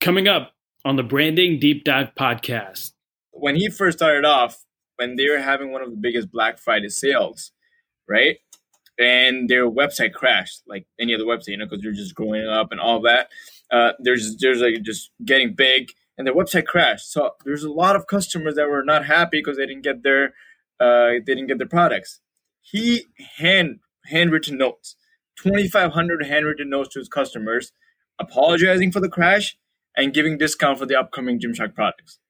Coming up on the Branding Deep Dive podcast. When he first started off, when they were having one of the biggest Black Friday sales, right? And their website crashed, like any other website, you know, because they're just growing up and all that. Uh, there's there's like just getting big, and their website crashed. So there's a lot of customers that were not happy because they didn't get their uh, they didn't get their products. He hand handwritten notes, 2,500 handwritten notes to his customers, apologizing for the crash and giving discount for the upcoming Gymshark products.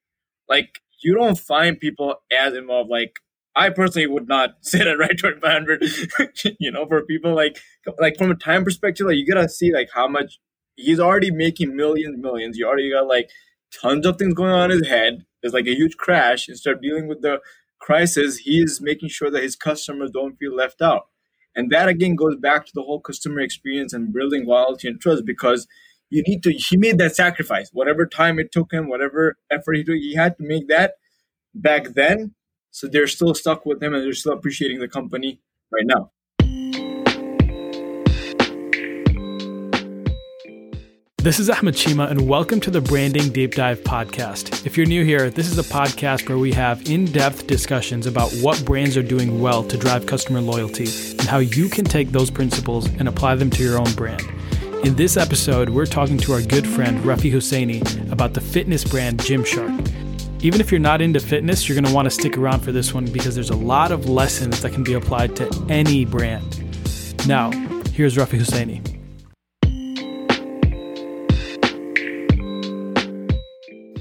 Like you don't find people as involved. Like I personally would not sit at right 2,500. you know, for people like like from a time perspective, like you gotta see like how much he's already making millions, millions. You already got like tons of things going on in his head. There's like a huge crash. Instead of dealing with the crisis, he's making sure that his customers don't feel left out. And that again goes back to the whole customer experience and building loyalty and trust because you need to he made that sacrifice. Whatever time it took him, whatever effort he took, he had to make that back then. So they're still stuck with him and they're still appreciating the company right now. This is Ahmed Chima, and welcome to the Branding Deep Dive podcast. If you're new here, this is a podcast where we have in depth discussions about what brands are doing well to drive customer loyalty and how you can take those principles and apply them to your own brand. In this episode, we're talking to our good friend Rafi Hussaini about the fitness brand Gymshark. Even if you're not into fitness, you're going to want to stick around for this one because there's a lot of lessons that can be applied to any brand. Now, here's Rafi Hussaini.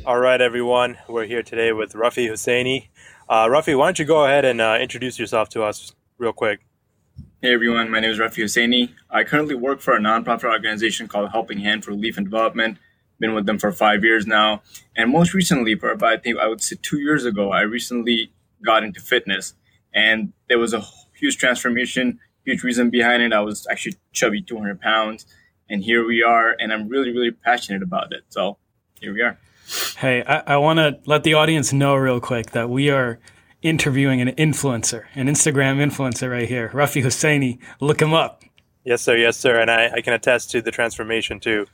All right, everyone. We're here today with Rafi Hussaini. Uh, Rafi, why don't you go ahead and uh, introduce yourself to us real quick? Hey, everyone. My name is Rafi Hussaini. I currently work for a nonprofit organization called Helping Hand for Relief and Development. Been with them for five years now. And most recently, for about, I think I would say two years ago, I recently got into fitness. And there was a huge transformation, huge reason behind it. I was actually chubby, 200 pounds. And here we are. And I'm really, really passionate about it. So here we are. Hey, I, I want to let the audience know real quick that we are interviewing an influencer, an Instagram influencer right here, Rafi Hussaini. Look him up. Yes, sir. Yes, sir. And I, I can attest to the transformation too.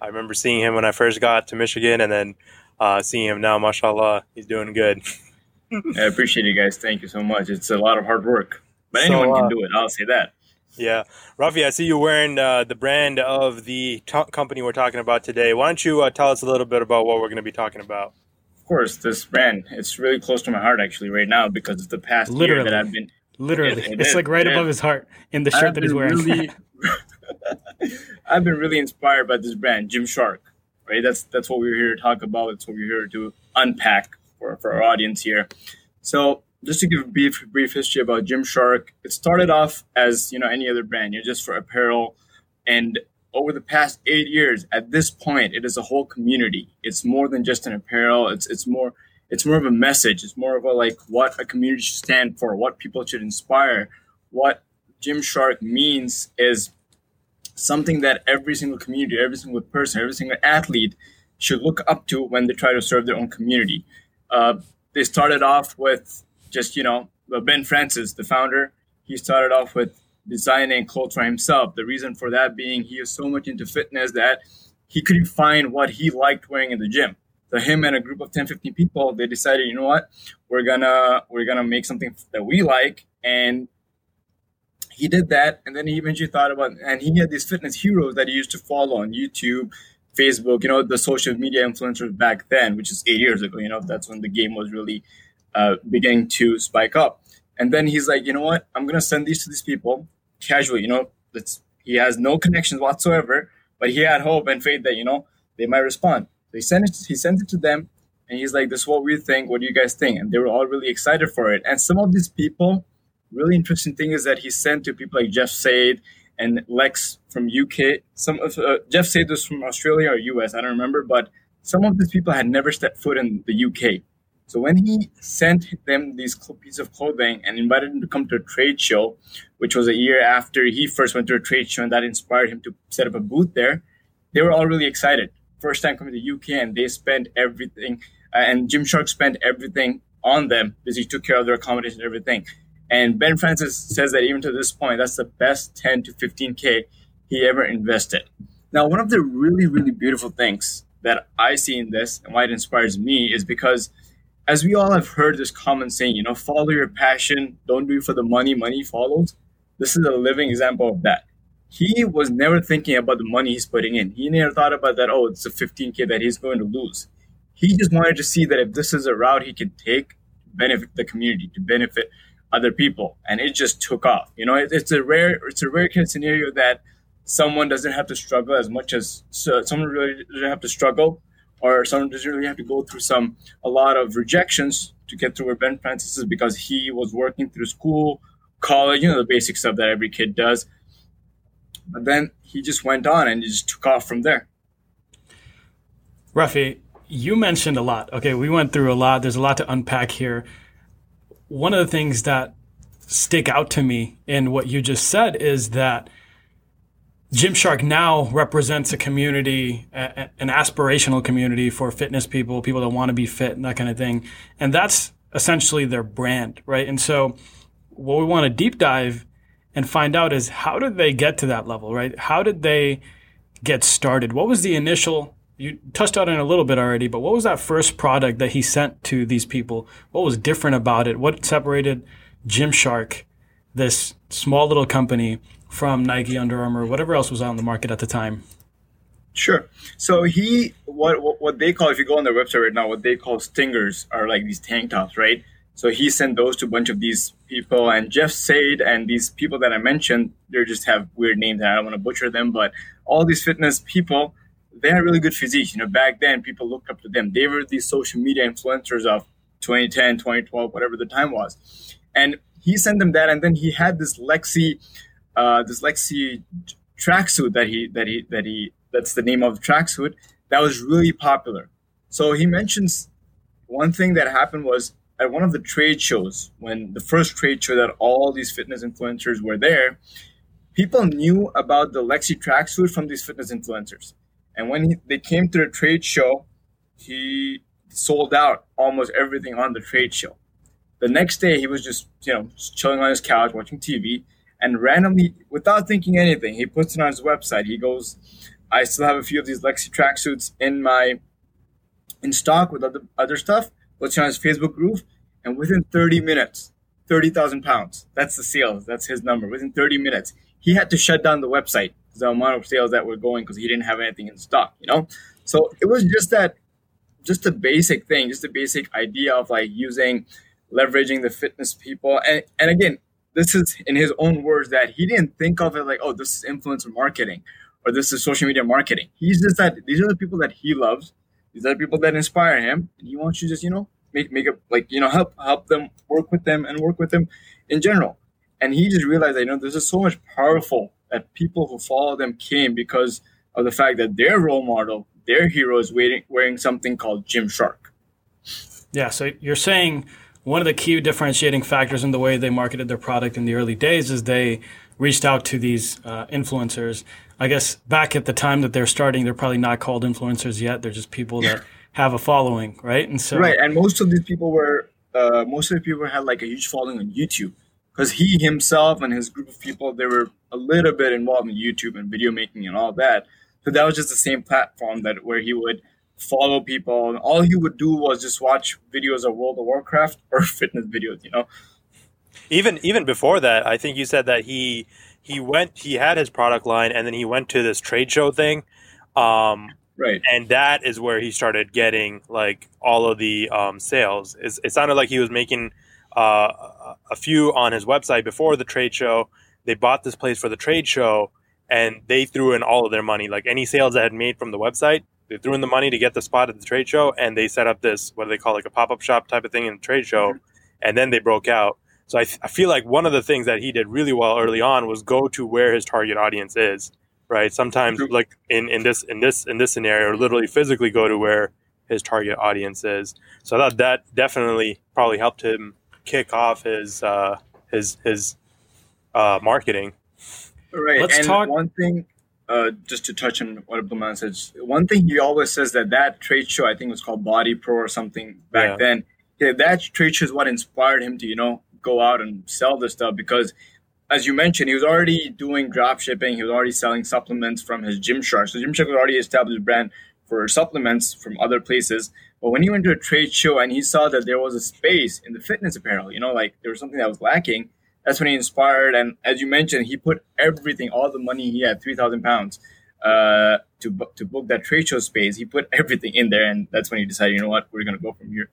I remember seeing him when I first got to Michigan and then uh, seeing him now, mashallah, he's doing good. I appreciate you guys. Thank you so much. It's a lot of hard work, but so, anyone can uh, do it. I'll say that. Yeah. Rafi, I see you wearing uh, the brand of the t- company we're talking about today. Why don't you uh, tell us a little bit about what we're going to be talking about? Of course, this brand, it's really close to my heart actually right now because it's the past Literally. year that I've been. Literally. It, it it's is, like right above is. his heart in the shirt I've that he's wearing. Really, I've been really inspired by this brand, Gymshark. Right? That's that's what we're here to talk about. That's what we're here to unpack for, for our audience here. So just to give a brief brief history about Gymshark, it started off as you know any other brand, you know, just for apparel, and over the past eight years, at this point, it is a whole community. It's more than just an apparel. It's it's more it's more of a message. It's more of a like what a community should stand for, what people should inspire. What Gymshark means is something that every single community, every single person, every single athlete should look up to when they try to serve their own community. Uh, they started off with just you know Ben Francis, the founder, he started off with designing clothes for himself. The reason for that being he is so much into fitness that he couldn't find what he liked wearing in the gym. So him and a group of 10, 15 people, they decided, you know what, we're gonna we're gonna make something that we like, and he did that. And then he eventually thought about, and he had these fitness heroes that he used to follow on YouTube, Facebook, you know, the social media influencers back then, which is eight years ago. You know, that's when the game was really uh, beginning to spike up. And then he's like, you know what? I'm gonna send these to these people casually. You know, it's he has no connections whatsoever, but he had hope and faith that you know they might respond. So he sent it. He sent it to them, and he's like, "This is what we think. What do you guys think?" And they were all really excited for it. And some of these people, really interesting thing is that he sent to people like Jeff Seid and Lex from UK. Some of uh, Jeff Seid was from Australia or US, I don't remember, but some of these people had never stepped foot in the UK. So when he sent them these pieces of clothing and invited them to come to a trade show, which was a year after he first went to a trade show, and that inspired him to set up a booth there, they were all really excited. First time coming to the UK, and they spent everything, uh, and Gymshark spent everything on them because he took care of their accommodation and everything. And Ben Francis says that even to this point, that's the best 10 to 15K he ever invested. Now, one of the really, really beautiful things that I see in this and why it inspires me is because as we all have heard this common saying, you know, follow your passion, don't do it for the money, money follows. This is a living example of that. He was never thinking about the money he's putting in. He never thought about that, oh, it's a 15K that he's going to lose. He just wanted to see that if this is a route he can take to benefit the community, to benefit other people. And it just took off. You know, it, it's a rare, it's a rare case scenario that someone doesn't have to struggle as much as so someone really doesn't have to struggle or doesn't really have to go through some a lot of rejections to get through where Ben Francis is because he was working through school, college, you know, the basic stuff that every kid does. But then he just went on and he just took off from there. Rafi, you mentioned a lot. Okay, we went through a lot. There's a lot to unpack here. One of the things that stick out to me in what you just said is that Gymshark now represents a community, an aspirational community for fitness people, people that want to be fit and that kind of thing. And that's essentially their brand, right? And so what we want to deep dive and find out is how did they get to that level, right? How did they get started? What was the initial, you touched on it a little bit already, but what was that first product that he sent to these people? What was different about it? What separated Gymshark, this small little company, from Nike, Under Armour, whatever else was on the market at the time? Sure. So he, what, what they call, if you go on their website right now, what they call stringers are like these tank tops, right? So he sent those to a bunch of these people, and Jeff Seid and these people that I mentioned, they just have weird names, and I don't want to butcher them, but all these fitness people, they had really good physique. You know, back then people looked up to them. They were these social media influencers of 2010, 2012, whatever the time was, and he sent them that, and then he had this Lexi uh, this Lexi tracksuit that he that he that he that's the name of the tracksuit that was really popular. So he mentions one thing that happened was at one of the trade shows when the first trade show that all these fitness influencers were there, people knew about the Lexi tracksuit from these fitness influencers. And when he, they came to the trade show, he sold out almost everything on the trade show. The next day, he was just you know chilling on his couch watching TV, and randomly, without thinking anything, he puts it on his website. He goes, "I still have a few of these Lexi tracksuits in my in stock with other other stuff." Puts it on his Facebook group, and within 30 minutes, 30,000 pounds. That's the sales. That's his number. Within 30 minutes, he had to shut down the website the amount of sales that were going because he didn't have anything in stock. You know, so it was just that, just a basic thing, just a basic idea of like using, leveraging the fitness people, and and again, this is in his own words that he didn't think of it like, oh, this is influencer marketing or this is social media marketing. He's just that these are the people that he loves. These are the people that inspire him, and he wants you just you know make make up like you know help help them work with them and work with them in general. And he just realized that you know this is so much powerful that people who follow them came because of the fact that their role model, their hero is wearing wearing something called Gymshark. Yeah, so you're saying one of the key differentiating factors in the way they marketed their product in the early days is they reached out to these uh, influencers. I guess back at the time that they're starting, they're probably not called influencers yet. They're just people that have a following, right? And so right, and most of these people were uh, most of the people had like a huge following on YouTube because he himself and his group of people they were a little bit involved in YouTube and video making and all that. So that was just the same platform that where he would follow people. And all he would do was just watch videos of World of Warcraft or fitness videos, you know. Even even before that, I think you said that he he went he had his product line and then he went to this trade show thing. Um, right. And that is where he started getting like all of the um, sales. It's, it sounded like he was making uh, a few on his website before the trade show. They bought this place for the trade show and they threw in all of their money. Like any sales that had made from the website, they threw in the money to get the spot at the trade show, and they set up this what do they call like a pop up shop type of thing in the trade show, mm-hmm. and then they broke out. So I, th- I feel like one of the things that he did really well early on was go to where his target audience is. Right. Sometimes like in, in this in this in this scenario, literally physically go to where his target audience is. So I thought that definitely probably helped him kick off his uh, his his uh, marketing. Right. Let's and talk. One thing uh, just to touch on what Abdulmanan says, one thing he always says that that trade show, I think it was called BodyPower or something back yeah. then. Yeah, that trade show is what inspired him to, you know, go out and sell this stuff because, as you mentioned, he was already doing drop shipping. He was already selling supplements from his Gymshark. So Gymshark was already established brand for supplements from other places. But when he went to a trade show and he saw that there was a space in the fitness apparel, you know, like there was something that was lacking, that's when he inspired. And as you mentioned, he put everything, all the money he had, 3,000 pounds, uh, to, bu- to book that trade show space. He put everything in there. And that's when he decided, you know what, we're going to go from here.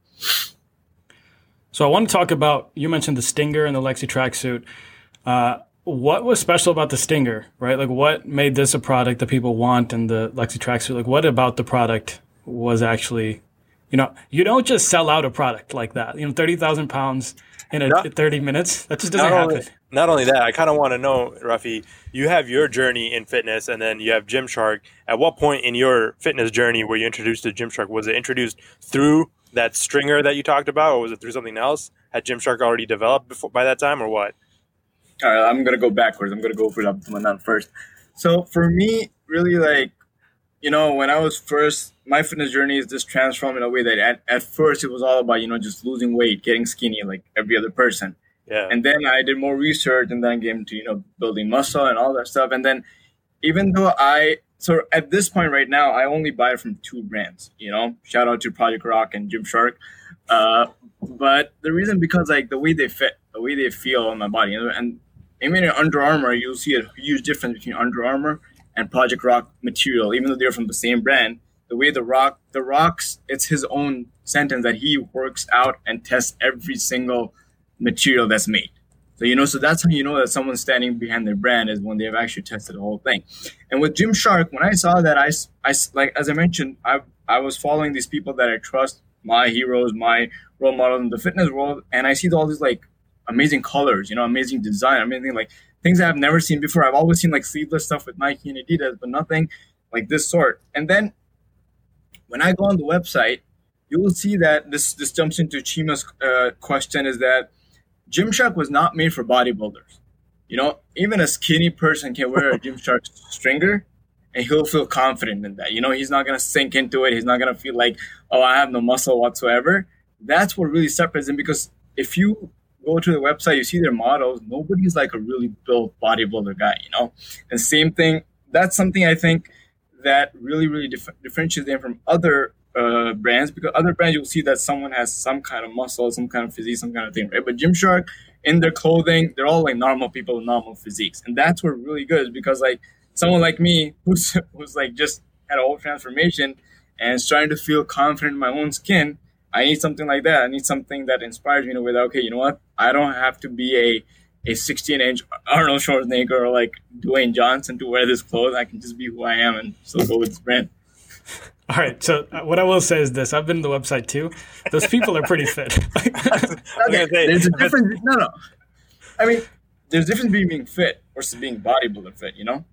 So I want to talk about, you mentioned the Stinger and the Lexi tracksuit. Uh, what was special about the Stinger, right? Like what made this a product that people want and the Lexi tracksuit? Like what about the product was actually, you know, you don't just sell out a product like that. You know, 30,000 pounds in a, Not- 30 minutes. That just doesn't not happen. only, not only that, I kind of want to know, Rafi, you have your journey in fitness and then you have Gymshark. At what point in your fitness journey were you introduced to Gymshark? Was it introduced through that stringer that you talked about or was it through something else? Had Gymshark already developed before by that time or what? All right, I'm gonna go backwards. I'm gonna go for Abdulmanan first. So for me, really like, you know, when I was first, my fitness journey is just transformed in a way that at, at first it was all about you know just losing weight, getting skinny like every other person, Yeah. and then I did more research and then I came to you know building muscle and all that stuff, and then even though I so at this point right now I only buy from two brands, you know, shout out to Project Rock and Gymshark, uh, but the reason because like the way they fit, the way they feel on my body, you know, and even in Under Armour, you'll see a huge difference between Under Armour and Project Rock material, even though they're from the same brand. The way the Rock, the Rock's, it's his own sentence that he works out and tests every single material that's made. So you know, so that's how you know that someone's standing behind their brand is when they've actually tested the whole thing. And with Gymshark, when I saw that, I, I like as I mentioned, I I was following these people that I trust, my heroes, my role models in the fitness world, and I see all these like amazing colors, you know, amazing design, amazing like things I've never seen before. I've always seen like sleeveless stuff with Nike and Adidas, but nothing like this sort. And then when I go on the website, you will see that this this jumps into Chima's uh, question is that Gymshark was not made for bodybuilders. You know, even a skinny person can wear a Gymshark stringer and he'll feel confident in that. You know, he's not going to sink into it. He's not going to feel like, oh, I have no muscle whatsoever. That's what really separates them because if you go to the website, you see their models, nobody's like a really built bodybuilder guy, you know? And same thing, that's something I think that really, really dif- differentiates them from other uh, brands because other brands you'll see that someone has some kind of muscle, some kind of physique, some kind of thing, right? But Gymshark in their clothing, they're all like normal people with normal physiques, and that's where really good because like someone like me who's who's like just had a whole transformation and is trying to feel confident in my own skin. I need something like that. I need something that inspires me in a way that okay, you know what? I don't have to be a a 16 inch Arnold Schwarzenegger or like Dwayne Johnson to wear this clothes. I can just be who I am and still go with this brand. All right. So uh, what I will say is this: I've been to the website too. Those people are pretty fit. Okay, there's a difference. No, no. I mean, there's a difference between being fit versus being bodybuilder fit. You know?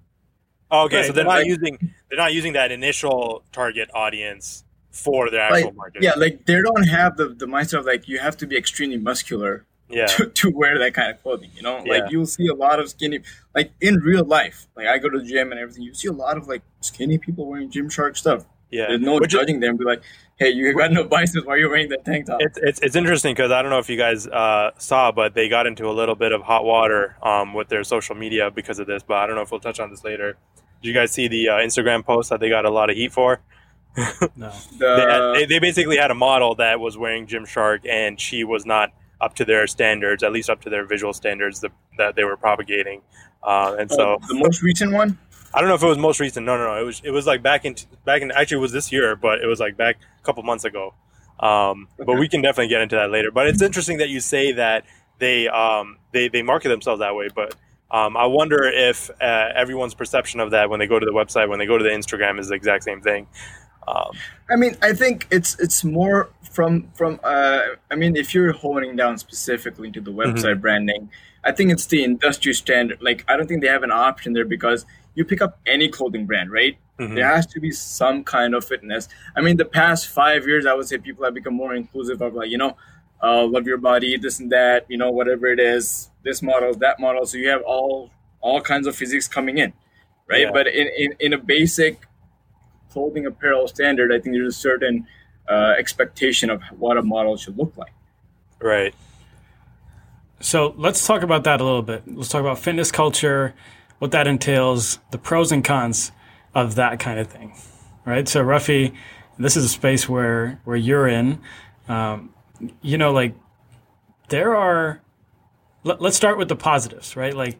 Oh, okay, Right, so they're not like- using they're not using that initial target audience for their Like, actual market. yeah, like they don't have the the mindset of like you have to be extremely muscular yeah, to, to wear that kind of clothing. You know, Yeah. like you'll see a lot of skinny, like in real life. Like I go to the gym and everything, you see a lot of like skinny people wearing Gymshark stuff. yeah. There's no Which is- judging them. Be like, hey, you got no biceps. Why are you wearing that tank top? It's, it's, it's interesting because I don't know if you guys uh, saw, but they got into a little bit of hot water um, with their social media because of this. But I don't know if we'll touch on this later. Did you guys see the uh, Instagram post that they got a lot of heat for? No. They, had- the, they, they basically had a model that was wearing Gymshark, and she was not up to their standards, at least up to their visual standards that, that they were propagating. Uh, and so uh, the most recent one. I don't know if it was most recent. No, no, no. It was it was like back in back in actually it was this year, but it was like back a couple months ago. Um, But we can definitely get into that later. But it's interesting that you say that they um, they they market themselves that way. But um, I wonder if uh, everyone's perception of that when they go to the website, when they go to the Instagram, is the exact same thing. Um, I mean, I think it's it's more from from. Uh, I mean, if you're honing down specifically to the website branding, I think it's the industry standard. Like, I don't think they have an option there because you pick up any clothing brand, right? Mhm. There has to be some kind of fitness. I mean, the past five years, I would say people have become more inclusive of like, you know, uh, love your body, this and that, you know, whatever it is, this model, that model. So you have all all kinds of physics coming in, right? Yeah. But in, in in a basic clothing apparel standard, I think there's a certain uh, expectation of what a model should look like. right. So let's talk about that a little bit. Let's talk about fitness culture, what that entails, the pros and cons of that kind of thing. right? So, Rafi, this is a space where where you're in. Um, you know, like there are. Let, let's start with the positives, right? Like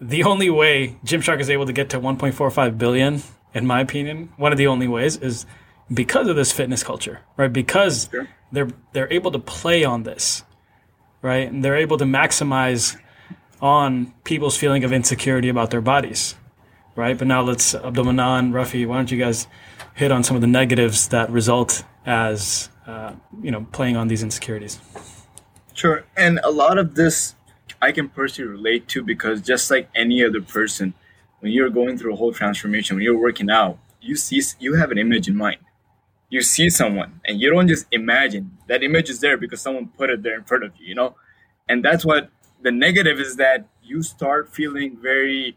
the only way Gymshark is able to get to 1.45 billion, in my opinion, one of the only ways is because of this fitness culture, right? Because sure. they're they're able to play on this, right? And they're able to maximize on people's feeling of insecurity about their bodies, right? But now let's Abdulmanan, Rafi, why don't you guys hit on some of the negatives that result as uh, you know playing on these insecurities? Sure, and a lot of this I can personally relate to because just like any other person, when you're going through a whole transformation, when you're working out, you see you have an image in mind. You see someone, and you don't just imagine that image is there because someone put it there in front of you. You know, and that's what the negative is that you start feeling very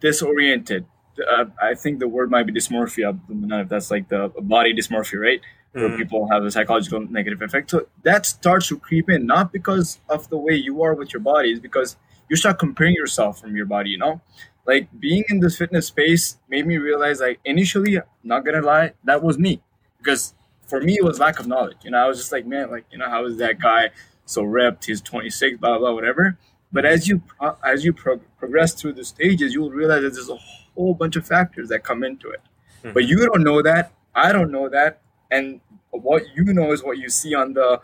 disoriented. Uh, I think the word might be dysmorphia, if that's like the body dysmorphia, right? where mm. people have a psychological negative effect. So that starts to creep in, not because of the way you are with your body, is because you start comparing yourself from your body, you know? Like being in this fitness space made me realize like initially, not gonna lie, that was me. Because for me it was lack of knowledge. You know, I was just like, man, like, you know, how is that guy so ripped? He's 26, blah blah, whatever. But as you as you pro- progress through the stages, you'll realize that there's a whole bunch of factors that come into it. Mm-hmm. But you don't know that. I don't know that. And what you know is what you see on the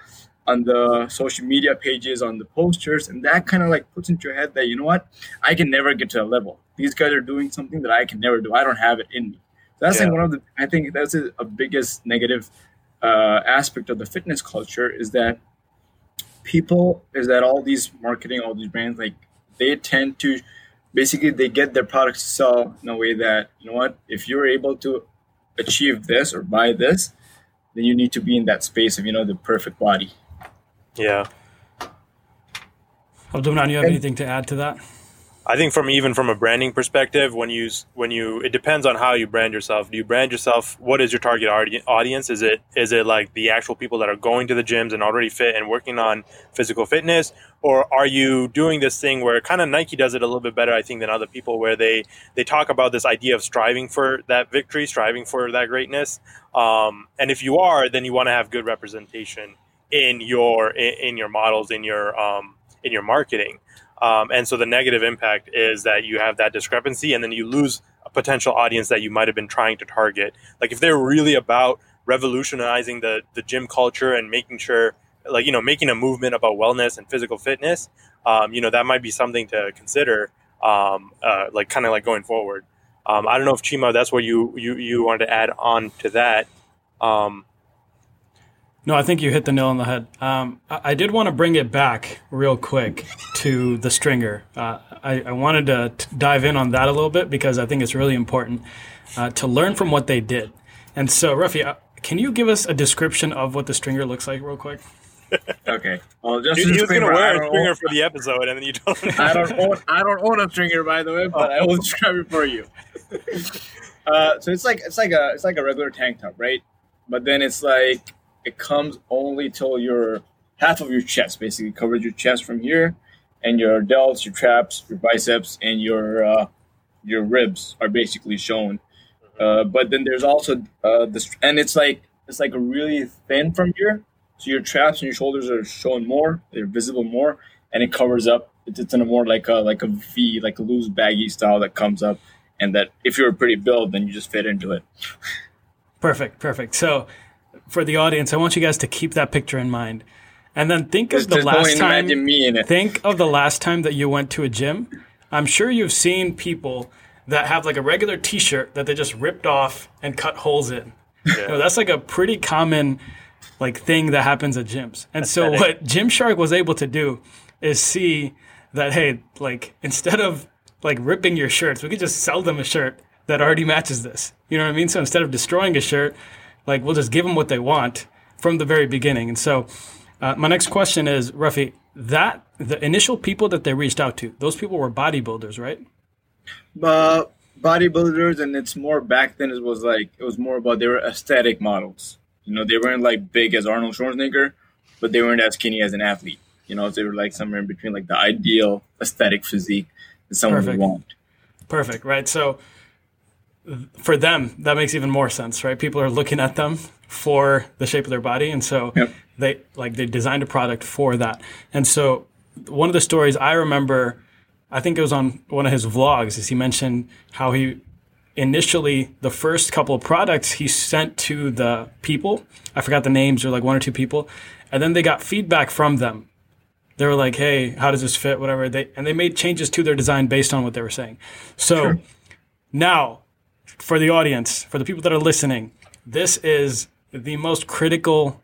on the social media pages, on the posters, and that kind of like puts into your head that you know what, I can never get to that level. These guys are doing something that I can never do. I don't have it in me. So that's yeah. like one of the. I think that's a, a biggest negative uh, aspect of the fitness culture is that people is that all these marketing, all these brands, like they tend to basically they get their products to sell in a way that you know what, if you're able to achieve this or buy this, then you need to be in that space of you know the perfect body. Yeah. Abdulmanan, you have and, anything to add to that? I think from even from a branding perspective, when you when you it depends on how you brand yourself. Do you brand yourself? What is your target audience? Is it is it like the actual people that are going to the gyms and already fit and working on physical fitness, or are you doing this thing where kind of Nike does it a little bit better, I think, than other people, where they they talk about this idea of striving for that victory, striving for that greatness. Um, and if you are, then you want to have good representation in your in, your models, in your um, in your marketing. Um, and so the negative impact is that you have that discrepancy and then you lose a potential audience that you might have been trying to target. Like if they're really about revolutionizing the, the gym culture and making sure, like, you know, making a movement about wellness and physical fitness, um, you know, that might be something to consider, um, uh, like kind of like going forward. Um, I don't know if Chima, that's what you, you, you wanted to add on to that. Um, no, I think you hit the nail on the head. Um, I, I, did want to bring it back real quick to the stringer. Uh, I, I, wanted to t- dive in on that a little bit because I think it's really important uh, to learn from what they did. And so, Rafi, uh, can you give us a description of what the stringer looks like, real quick? okay. Well, just he, he was going to wear a stringer own, for the episode, and then you don't. I don't own. I don't own a stringer, by the way, but oh. I will describe it for you. Uh, so it's like it's like a it's like a regular tank top, right? But then it's like it comes only till your half of your chest, basically covers your chest from here, and your delts, your traps, your biceps, and your uh, your ribs are basically shown. Uh, but then there's also uh, this, and it's like it's like a really thin from here, so your traps and your shoulders are shown more, they're visible more, and it covers up. It's in a more like a like a V, like a loose baggy style that comes up, and that if you're a pretty build, then you just fit into it. Perfect, perfect. So for the audience, I want you guys to keep that picture in mind. And then think of the last time. Think of the last time that you went to a gym. I'm sure you've seen people that have like a regular T-shirt that they just ripped off and cut holes in. Yeah. You know, that's like a pretty common like thing that happens at gyms. And so what Gymshark was able to do is see that hey, like instead of like ripping your shirts, we could just sell them a shirt that already matches this. You know what I mean? So instead of destroying a shirt, like we'll just give them what they want from the very beginning. And so, uh, my next question is, Rafi, that the initial people that they reached out to, those people were bodybuilders, right? Uh, bodybuilders, and it's more back then. It was like it was more about they were aesthetic models. You know, they weren't like big as Arnold Schwarzenegger, but they weren't as skinny as an athlete. You know, they were like somewhere in between, like the ideal aesthetic physique that someone Perfect. would want. Perfect, right? So for them, that makes even more sense, right? People are looking at them for the shape of their body, and so Yep. they like they designed a product for that. And so one of the stories I remember, I think it was on one of his vlogs, is he mentioned how he initially the first couple of products he sent to the people. I forgot the names, or like one or two people, and then they got feedback from them. They were like, "Hey, how does this fit? Whatever." They and they made changes to their design based on what they were saying. So now, for the audience, for the people that are listening, this is the most critical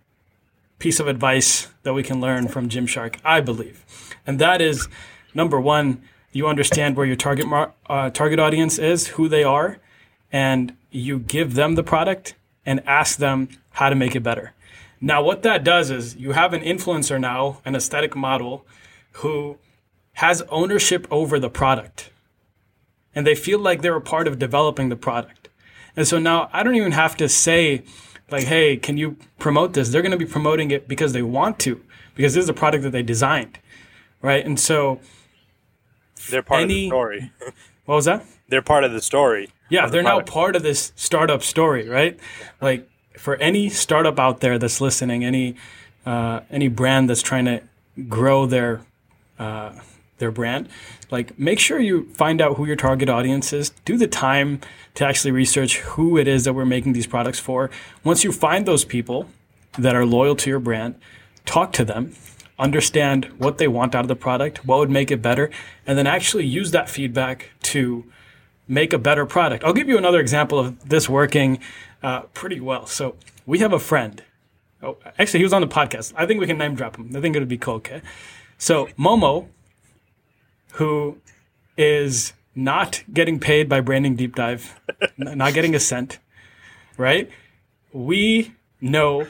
piece of advice that we can learn from Gymshark, I believe, and that is number one: you understand where your target mar- uh, target audience is, who they are, and you give them the product and ask them how to make it better. Now, what that does is you have an influencer now, an aesthetic model, who has ownership over the product, and they feel like they're a part of developing the product. And so now I don't even have to say, like, hey, can you promote this? They're going to be promoting it because they want to, because this is a product that they designed, right? And so, They're part of the story. what was that? They're part of the story. Yeah, they're now part of this startup story, right? Like for any startup out there that's listening, any uh, any brand that's trying to grow their uh, their brand, like make sure you find out who your target audience is. Do the time to actually research who it is that we're making these products for. Once you find those people that are loyal to your brand, talk to them, understand what they want out of the product, what would make it better, and then actually use that feedback to make a better product. I'll give you another example of this working uh, pretty well. So we have a friend. Oh, actually, he was on the podcast. I think we can name drop him. I think it would be cool. Okay. So Momo, who is not getting paid by Branding Deep Dive, not getting a cent, right? We know,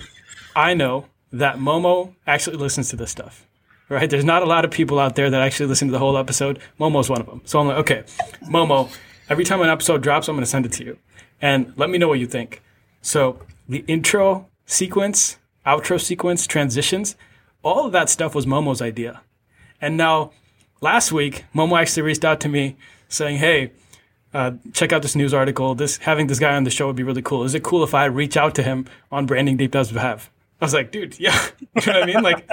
I know that Momo actually listens to this stuff. Right? There's not a lot of people out there that actually listen to the whole episode. Momo's one of them. So I'm like, okay, Momo, every time an episode drops, I'm going to send it to you. And let me know what you think. So the intro sequence, outro sequence, transitions, all of that stuff was Momo's idea. And now, last week, Momo actually reached out to me saying, hey, uh, check out this news article. This having this guy on the show would be really cool. Is it cool if I reach out to him on Branding Deep Dive's behalf? I was like, dude, yeah. you know what I mean? Like,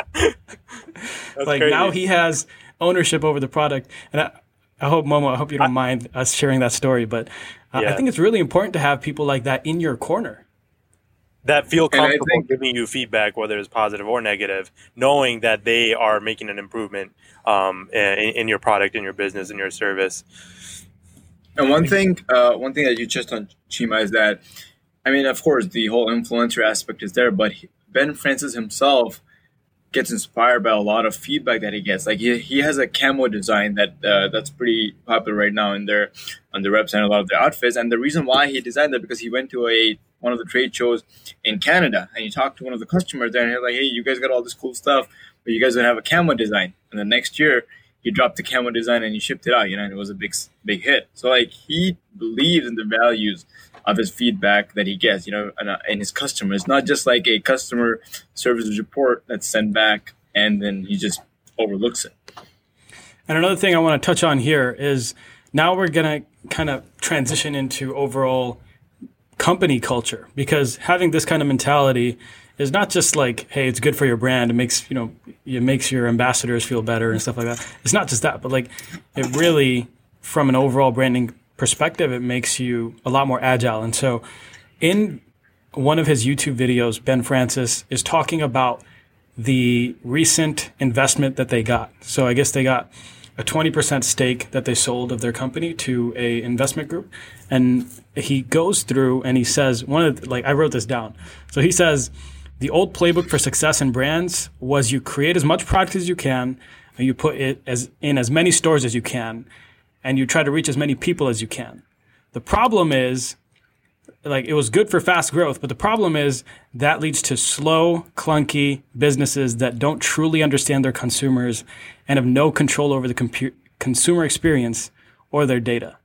like crazy. now he has ownership over the product. And I, I hope Momo, I hope you don't mind us sharing that story, but uh, I think it's really important to have people like that in your corner. That feel comfortable think- giving you feedback, whether it's positive or negative, knowing that they are making an improvement um, in, in your product, in your business, in your service. And one thing, uh, one thing that you just touched on, Chima, is that, I mean, of course, the whole influencer aspect is there, but he, Ben Francis himself gets inspired by a lot of feedback that he gets. Like he, he has a camo design that uh, that's pretty popular right now in their on their website, and a lot of their outfits. And the reason why he designed that because he went to a one of the trade shows in Canada and he talked to one of the customers there, and he's like, "Hey, you guys got all this cool stuff, but you guys don't have a camo design." And the next year, he dropped the camo design and he shipped it out. You know, and it was a big big hit. So like he believes in the values of his feedback that he gets. You know, and, uh, and his customers, not just like a customer service report that's sent back and then he just overlooks it. And another thing I want to touch on here is now we're going to kind of transition into overall company culture because having this kind of mentality is not just like, hey, it's good for your brand. It makes, you know, it makes your ambassadors feel better and stuff like that. It's not just that, but like it really, from an overall branding perspective, it makes you a lot more agile. And so in one of his YouTube videos, Ben Francis is talking about the recent investment that they got. So I guess they got a 20% stake that they sold of their company to a investment group. And he goes through and he says, one of the, like, I wrote this down. So he says, the old playbook for success in brands was you create as much product as you can, and you put it as in as many stores as you can, and you try to reach as many people as you can. The problem is like it was good for fast growth, but the problem is that leads to slow, clunky businesses that don't truly understand their consumers and have no control over the compu- consumer experience or their data.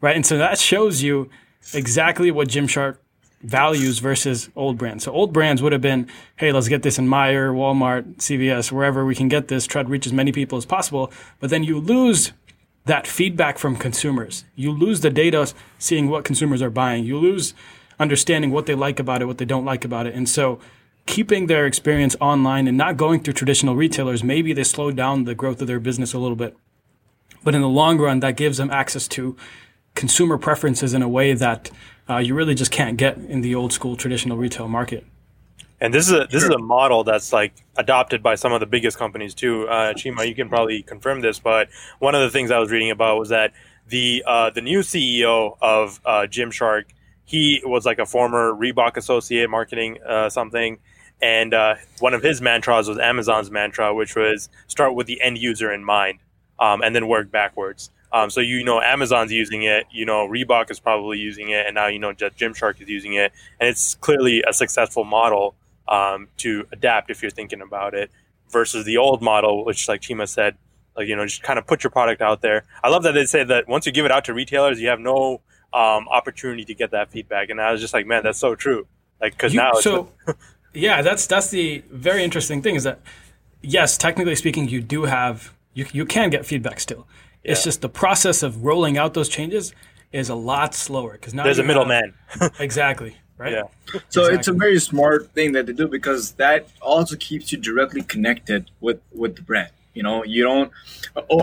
Right? And so that shows you exactly what Gymshark values versus old brands. So old brands would have been, hey, let's get this in Meijer, Walmart, CVS, wherever we can get this, try to reach as many people as possible. But then you lose that feedback from consumers. You lose the data seeing what consumers are buying. You lose understanding what they like about it, what they don't like about it. And so keeping their experience online and not going through traditional retailers, maybe they slow down the growth of their business a little bit. But in the long run, that gives them access to consumer preferences in a way that uh, you really just can't get in the old school traditional retail market. And this is a this sure. is a model that's like adopted by some of the biggest companies too. Uh, Chima, you can probably confirm this, but one of the things I was reading about was that the uh, the new CEO of uh, Gymshark, he was like a former Reebok associate, marketing uh, something, and uh, one of his mantras was Amazon's mantra, which was start with the end user in mind, um, and then work backwards. Um, so you know Amazon's using it, you know Reebok is probably using it, and now you know Gymshark is using it, and it's clearly a successful model um, to adapt if you're thinking about it versus the old model, which like Chima said, like, you know, just kind of put your product out there. I love that they say that once you give it out to retailers, you have no um, opportunity to get that feedback. And I was just like, man, that's so true. Like, cause you, now so yeah, that's, that's the very interesting thing is that yes, technically speaking, you do have, you, you can get feedback still. It's just the process of rolling out those changes is a lot slower because now there's a middleman. exactly right? Yeah. So exactly. it's a very smart thing that they do because that also keeps you directly connected with with the brand. You know, you don't.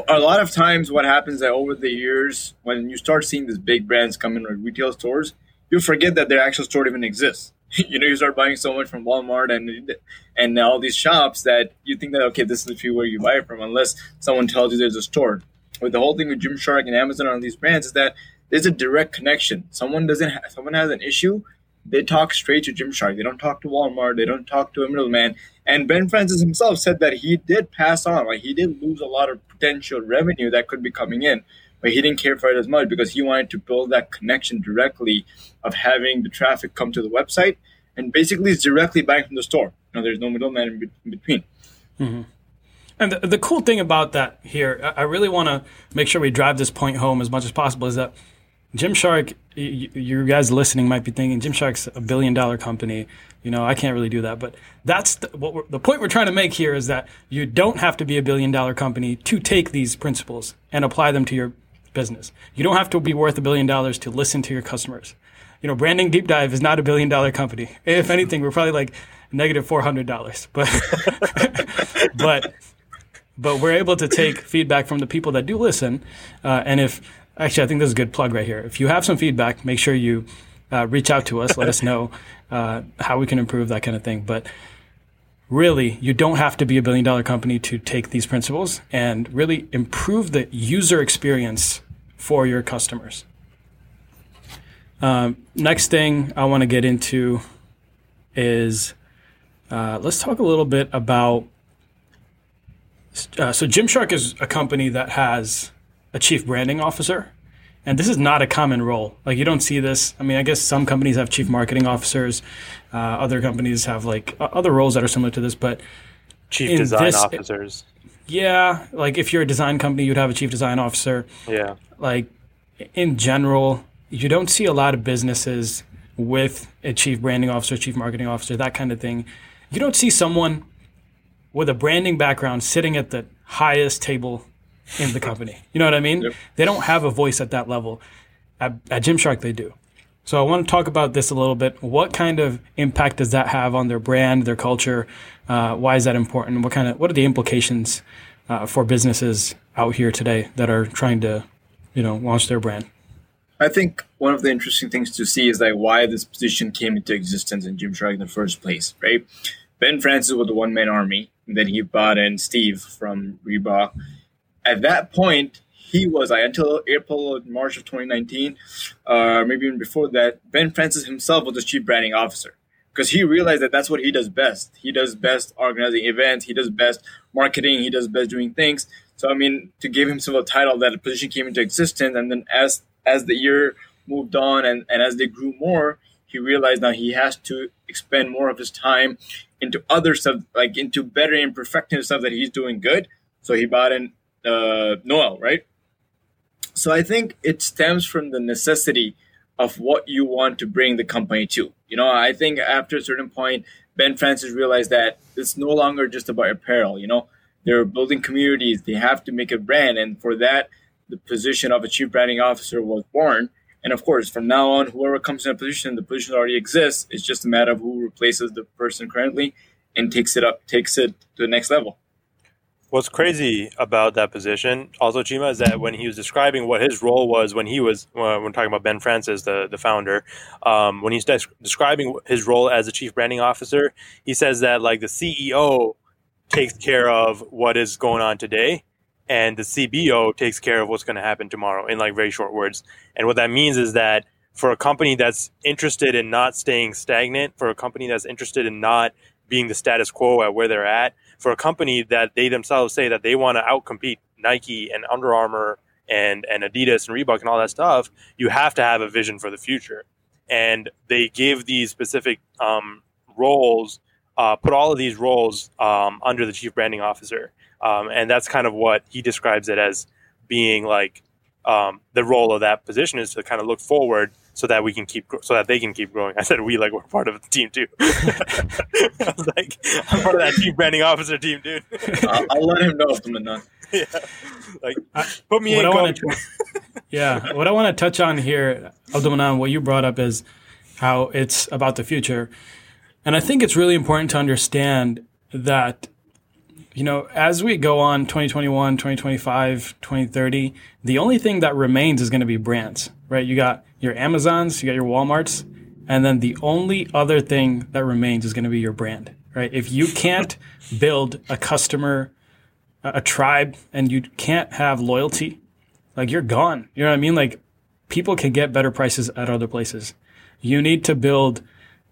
A lot of times, what happens that over the years, when you start seeing these big brands come in retail stores, you forget that their actual store even exists. you know, you start buying so much from Walmart and and all these shops that you think that okay, this is the few where you buy it from, unless someone tells you there's a store. But the whole thing with Gymshark and Amazon and these brands is that there's a direct connection. Someone doesn't, ha- someone has an issue, they talk straight to Gymshark. They don't talk to Walmart. They don't talk to a middleman. And Ben Francis himself said that he did pass on, like he did lose a lot of potential revenue that could be coming in, but he didn't care for it as much because he wanted to build that connection directly of having the traffic come to the website and basically it's directly buying from the store. You know, there's no middleman in, be- in between. Mm-hmm. And the, the, cool thing about that here, I really want to make sure we drive this point home as much as possible, is that Gymshark, you, you guys listening might be thinking Gymshark's a billion dollar company. You know, I can't really do that. But that's the, what the point we're trying to make here is that you don't have to be a billion dollar company to take these principles and apply them to your business. You don't have to be worth a billion dollars to listen to your customers. You know, Branding Deep Dive is not a billion dollar company. If anything, we're probably like negative four hundred dollars. But but but we're able to take feedback from the people that do listen, uh, and if actually, I think this is a good plug right here. If you have some feedback, make sure you uh, reach out to us. let us know uh, how we can improve that kind of thing. But really, you don't have to be a billion dollar company to take these principles and really improve the user experience for your customers. Um, next thing I want to get into is uh, let's talk a little bit about. Uh, so, Gymshark is a company that has a chief branding officer. And this is not a common role. Like you don't see this. I mean, I guess some companies have chief marketing officers. Uh, other companies have like other roles that are similar to this, but chief design this, officers. Yeah, like if you're a design company, you'd have a chief design officer. Yeah. Like in general, you don't see a lot of businesses with a chief branding officer, chief marketing officer, that kind of thing. You don't see someone with a branding background sitting at the highest table in the company. You know what I mean? Yep. They don't have a voice at that level. At, at Gymshark, they do. So I want to talk about this a little bit. What kind of impact does that have on their brand, their culture? Uh, why is that important? What kind of what are the implications uh, for businesses out here today that are trying to, you know, launch their brand? I think one of the interesting things to see is like why this position came into existence in Gymshark in the first place, right? Ben Francis was the one man army. And then he brought in Steve from Reebok at that point, he was like, until April or March of 2019, uh, maybe even before that, Ben Francis himself was the chief branding officer because he realized that that's what he does best. He does best organizing events. He does best marketing. He does best doing things. So I mean, to give himself a title, that position came into existence, and then as as the year moved on and, and as they grew more, he realized now he has to expend more of his time into other stuff, like into bettering and perfecting stuff that he's doing good. So he bought in uh, Noel, right? So I think it stems from the necessity of what you want to bring the company to. You know, I think after a certain point, Ben Francis realized that it's no longer just about apparel. You know, they're building communities. They have to make a brand, and for that, the position of a chief branding officer was born. And of course, from now on, whoever comes in a position, the position already exists. It's just a matter of who replaces the person currently and takes it up, takes it to the next level. What's crazy about that position, also Chima, is that when he was describing what his role was when he was, uh, when talking about Ben Francis, the, the founder, um, when he's des- describing his role as a chief branding officer, he says that like the CEO takes care of what is going on today, and the CBO takes care of what's going to happen tomorrow in like very short words. And what that means is that for a company that's interested in not staying stagnant, for a company that's interested in not being the status quo at where they're at, for a company that they themselves say that they want to outcompete Nike and Under Armour and and Adidas and Reebok and all that stuff, you have to have a vision for the future. And they give these specific um, roles, uh, put all of these roles um, under the chief branding officer, um, and that's kind of what he describes it as being like um, the role of that position is to kind of look forward so that we can keep so that they can keep growing. I said we like we're part of the team too. I was like, I'm part of that chief branding officer team, dude. I'll, I'll, let him know if I'm not. Yeah, like put me in. Coach. yeah, what I want to touch on here, Abdulmanan, what you brought up is how it's about the future, and I think it's really important to understand that you know, as we go on 2021, 2025, 2030, the only thing that remains is going to be brands, right? You got your Amazons, you got your Walmarts, and then the only other thing that remains is going to be your brand, right? If you can't build a customer, a tribe, and you can't have loyalty, like you're gone. You know what I mean? Like people can get better prices at other places. You need to build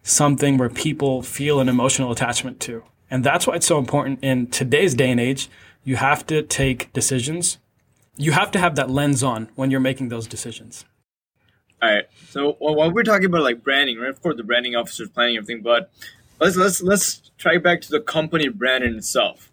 something where people feel an emotional attachment to. And that's why it's so important in today's day and age. You have to take decisions. You have to have that lens on when you're making those decisions. All right. So well, while we're talking about like branding, right? Of course, the branding officer is planning everything, but let's let's let's try back to the company brand in itself.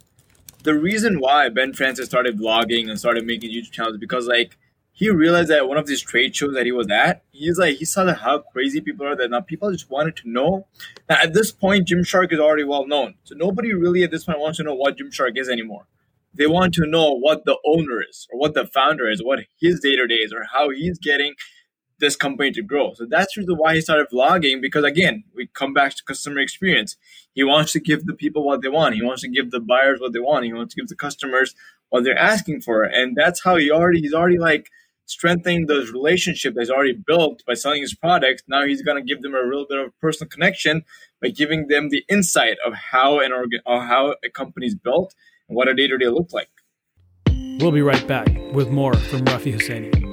The reason why Ben Francis started vlogging and started making YouTube channels because like he realized that one of these trade shows that he was at, he's like he saw that how crazy people are that now people just wanted to know. Now at this point, Gymshark is already well known, so nobody really at this point wants to know what Gymshark is anymore. They want to know what the owner is, or what the founder is, what his day to day is, or how he's getting this company to grow. So that's the reason why he started vlogging because again, we come back to customer experience. He wants to give the people what they want. He wants to give the buyers what they want. He wants to give the customers what they're asking for. And that's how he already he's already like strengthening those relationship that's already built by selling his products. Now he's to give them a little bit of personal connection by giving them the insight of how an organ, or how a company is built and what a day to day look like. We'll be right back with more from Rafi Hussaini.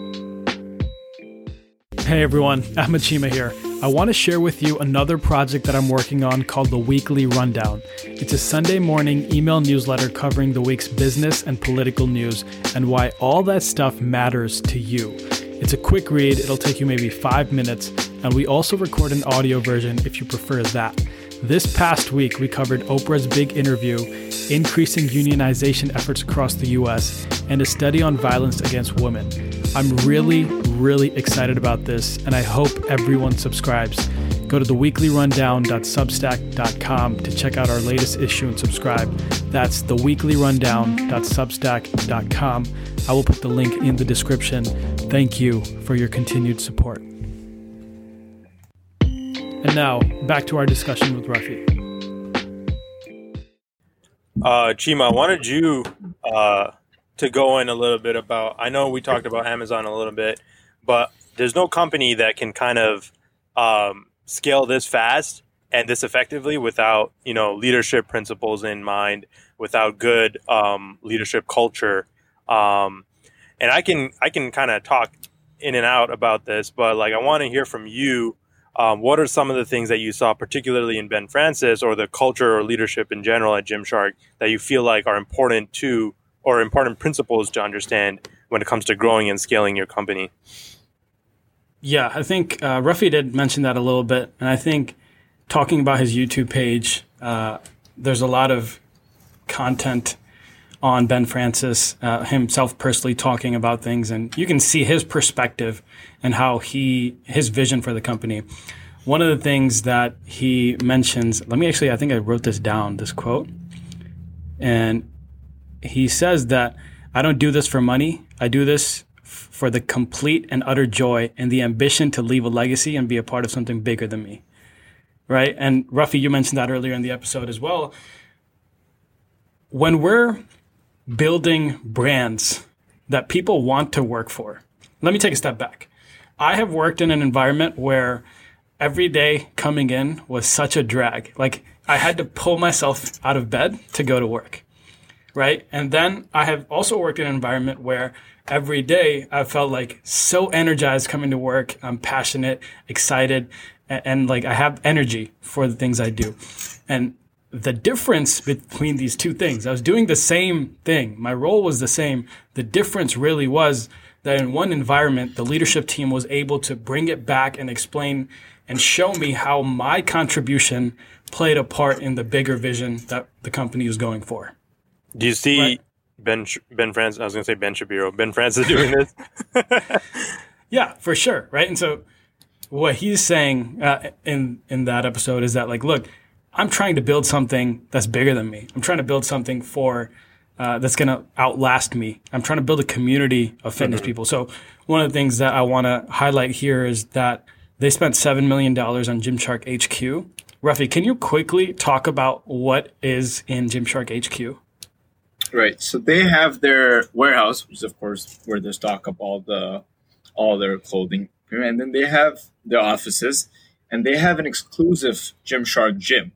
Hey everyone, Chima here. I want to share with you another project that I'm working on called the Weekly Rundown. It's a Sunday morning email newsletter covering the week's business and political news and why all that stuff matters to you. It's a quick read, it'll take you maybe five minutes, and we also record an audio version if you prefer that. This past week, we covered Oprah's big interview, increasing unionization efforts across the US, and a study on violence against women. I'm really, really excited about this, and I hope everyone subscribes. Go to theweeklyrundown.substack.com to check out our latest issue and subscribe. That's theweeklyrundown.substack.com. I will put the link in the description. Thank you for your continued support. And now, back to our discussion with Rafi. Uh, Chima, I wanted you uh, to go in a little bit about. I know we talked about Amazon a little bit, but there's no company that can kind of um, scale this fast and this effectively without you know leadership principles in mind, without good um, leadership culture. Um, and I can I can kind of talk in and out about this, but like I want to hear from you. Um, what are some of the things that you saw, particularly in Ben Francis, or the culture or leadership in general at Gymshark, that you feel like are important to or important principles to understand when it comes to growing and scaling your company? Yeah, I think uh, Rafi did mention that a little bit, and I think talking about his YouTube page, uh, there's a lot of content on Ben Francis uh, himself personally talking about things, and you can see his perspective and how he his vision for the company. One of the things that he mentions, let me actually, I think I wrote this down, this quote, and he says that I don't do this for money. I do this f- for the complete and utter joy and the ambition to leave a legacy and be a part of something bigger than me. Right? And Rafi, you mentioned that earlier in the episode as well. When we're building brands that people want to work for, let me take a step back. I have worked in an environment where every day coming in was such a drag. Like I had to pull myself out of bed to go to work. Right. And then I have also worked in an environment where every day I felt like so energized coming to work. I'm passionate, excited, and, and like I have energy for the things I do. And the difference between these two things, I was doing the same thing. My role was the same. The difference really was that in one environment, the leadership team was able to bring it back and explain and show me how my contribution played a part in the bigger vision that the company was going for. Do you see right. Ben Ben Francis? I was going to say Ben Shapiro. Ben Francis doing this. yeah, for sure, right? And so what he's saying uh, in in that episode is that like, look, I'm trying to build something that's bigger than me. I'm trying to build something for uh, that's going to outlast me. I'm trying to build a community of fitness mm-hmm. people. So one of the things that I want to highlight here is that they spent $7 million on Gymshark HQ. Rafi, can you quickly talk about what is in Gymshark HQ? Right. So they have their warehouse, which is of course where they stock up all the all their clothing. And then they have their offices and they have an exclusive Gymshark gym,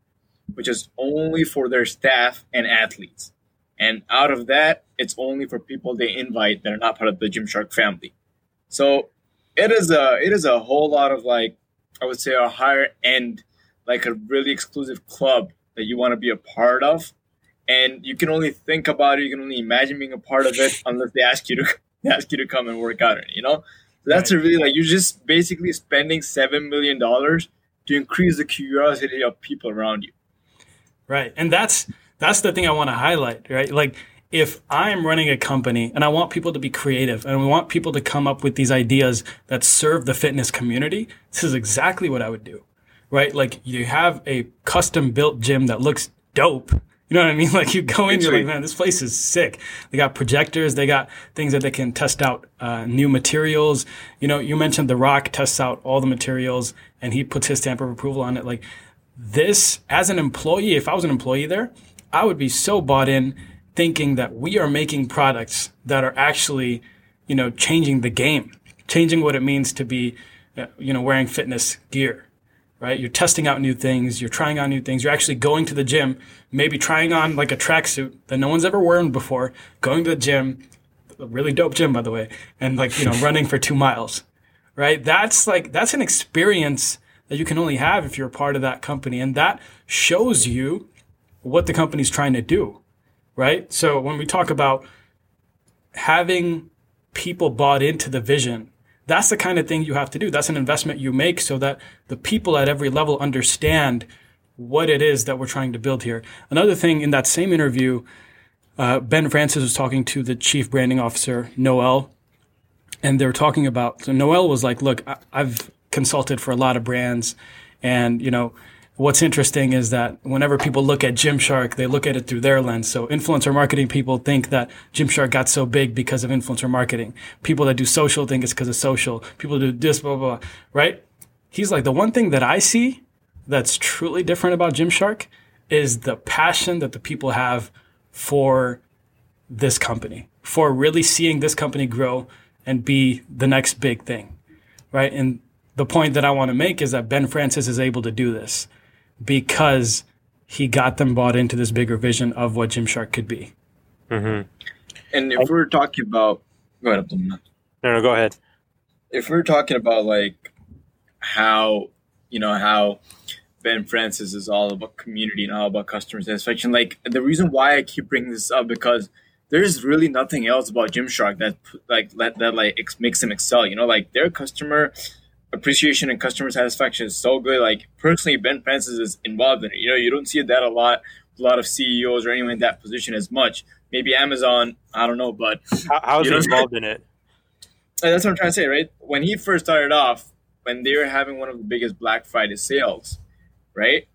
which is only for their staff and athletes. And out of that, it's only for people they invite that are not part of the Gymshark family. So it is a it is a whole lot of like I would say a higher end, like a really exclusive club that you want to be a part of, and you can only think about it, you can only imagine being a part of it unless they ask you to ask you to come and work out in it. You know, so that's right. a really like you're just basically spending seven million dollars to increase the curiosity of people around you. Right, and that's that's the thing I want to highlight. Right, like if I'm running a company and I want people to be creative and we want people to come up with these ideas that serve the fitness community, this is exactly what I would do. Right? Like you have a custom built gym that looks dope. You know what I mean? Like you go in, you're like, man, this place is sick. They got projectors, they got things that they can test out uh, new materials. You know, you mentioned The Rock tests out all the materials and he puts his stamp of approval on it. Like this, as an employee, if I was an employee there, I would be so bought in thinking that we are making products that are actually, you know, changing the game, changing what it means to be, uh, you know, wearing fitness gear, right? You're testing out new things, you're trying on new things, you're actually going to the gym, maybe trying on like a tracksuit that no one's ever worn before, going to the gym, a really dope gym, by the way, and like, you know, running for two miles, right? That's like, that's an experience that you can only have if you're a part of that company. And that shows you what the company's trying to do right? So when we talk about having people bought into the vision, that's the kind of thing you have to do. That's an investment you make so that the people at every level understand what it is that we're trying to build here. Another thing in that same interview, uh, Ben Francis was talking to the chief branding officer, Noel, and they were talking about, so Noel was like, look, I, I've consulted for a lot of brands and, you know, what's interesting is that whenever people look at Gymshark, they look at it through their lens. So influencer marketing people think that Gymshark got so big because of influencer marketing. People that do social think it's because of social. People do this, blah, blah, blah, right? He's like, the one thing that I see that's truly different about Gymshark is the passion that the people have for this company, for really seeing this company grow and be the next big thing, right? And the point that I want to make is that Ben Francis is able to do this because he got them bought into this bigger vision of what Gymshark could be. Mm-hmm. And if we're talking about, go ahead, Abdullah. No, no, go ahead. If we're talking about like how you know how Ben Francis is all about community and all about customer satisfaction, like the reason why I keep bringing this up because there's really nothing else about Gymshark that like that, that like makes them excel. You know, like their customer appreciation and customer satisfaction is so good. Like personally, Ben Francis is involved in it. You know, you don't see that a lot. A lot of CEOs or anyone in that position as much. Maybe Amazon, I don't know, but how, how's he involved in it? That's what I'm trying to say, right? When he first started off, when they were having one of the biggest Black Friday sales, right?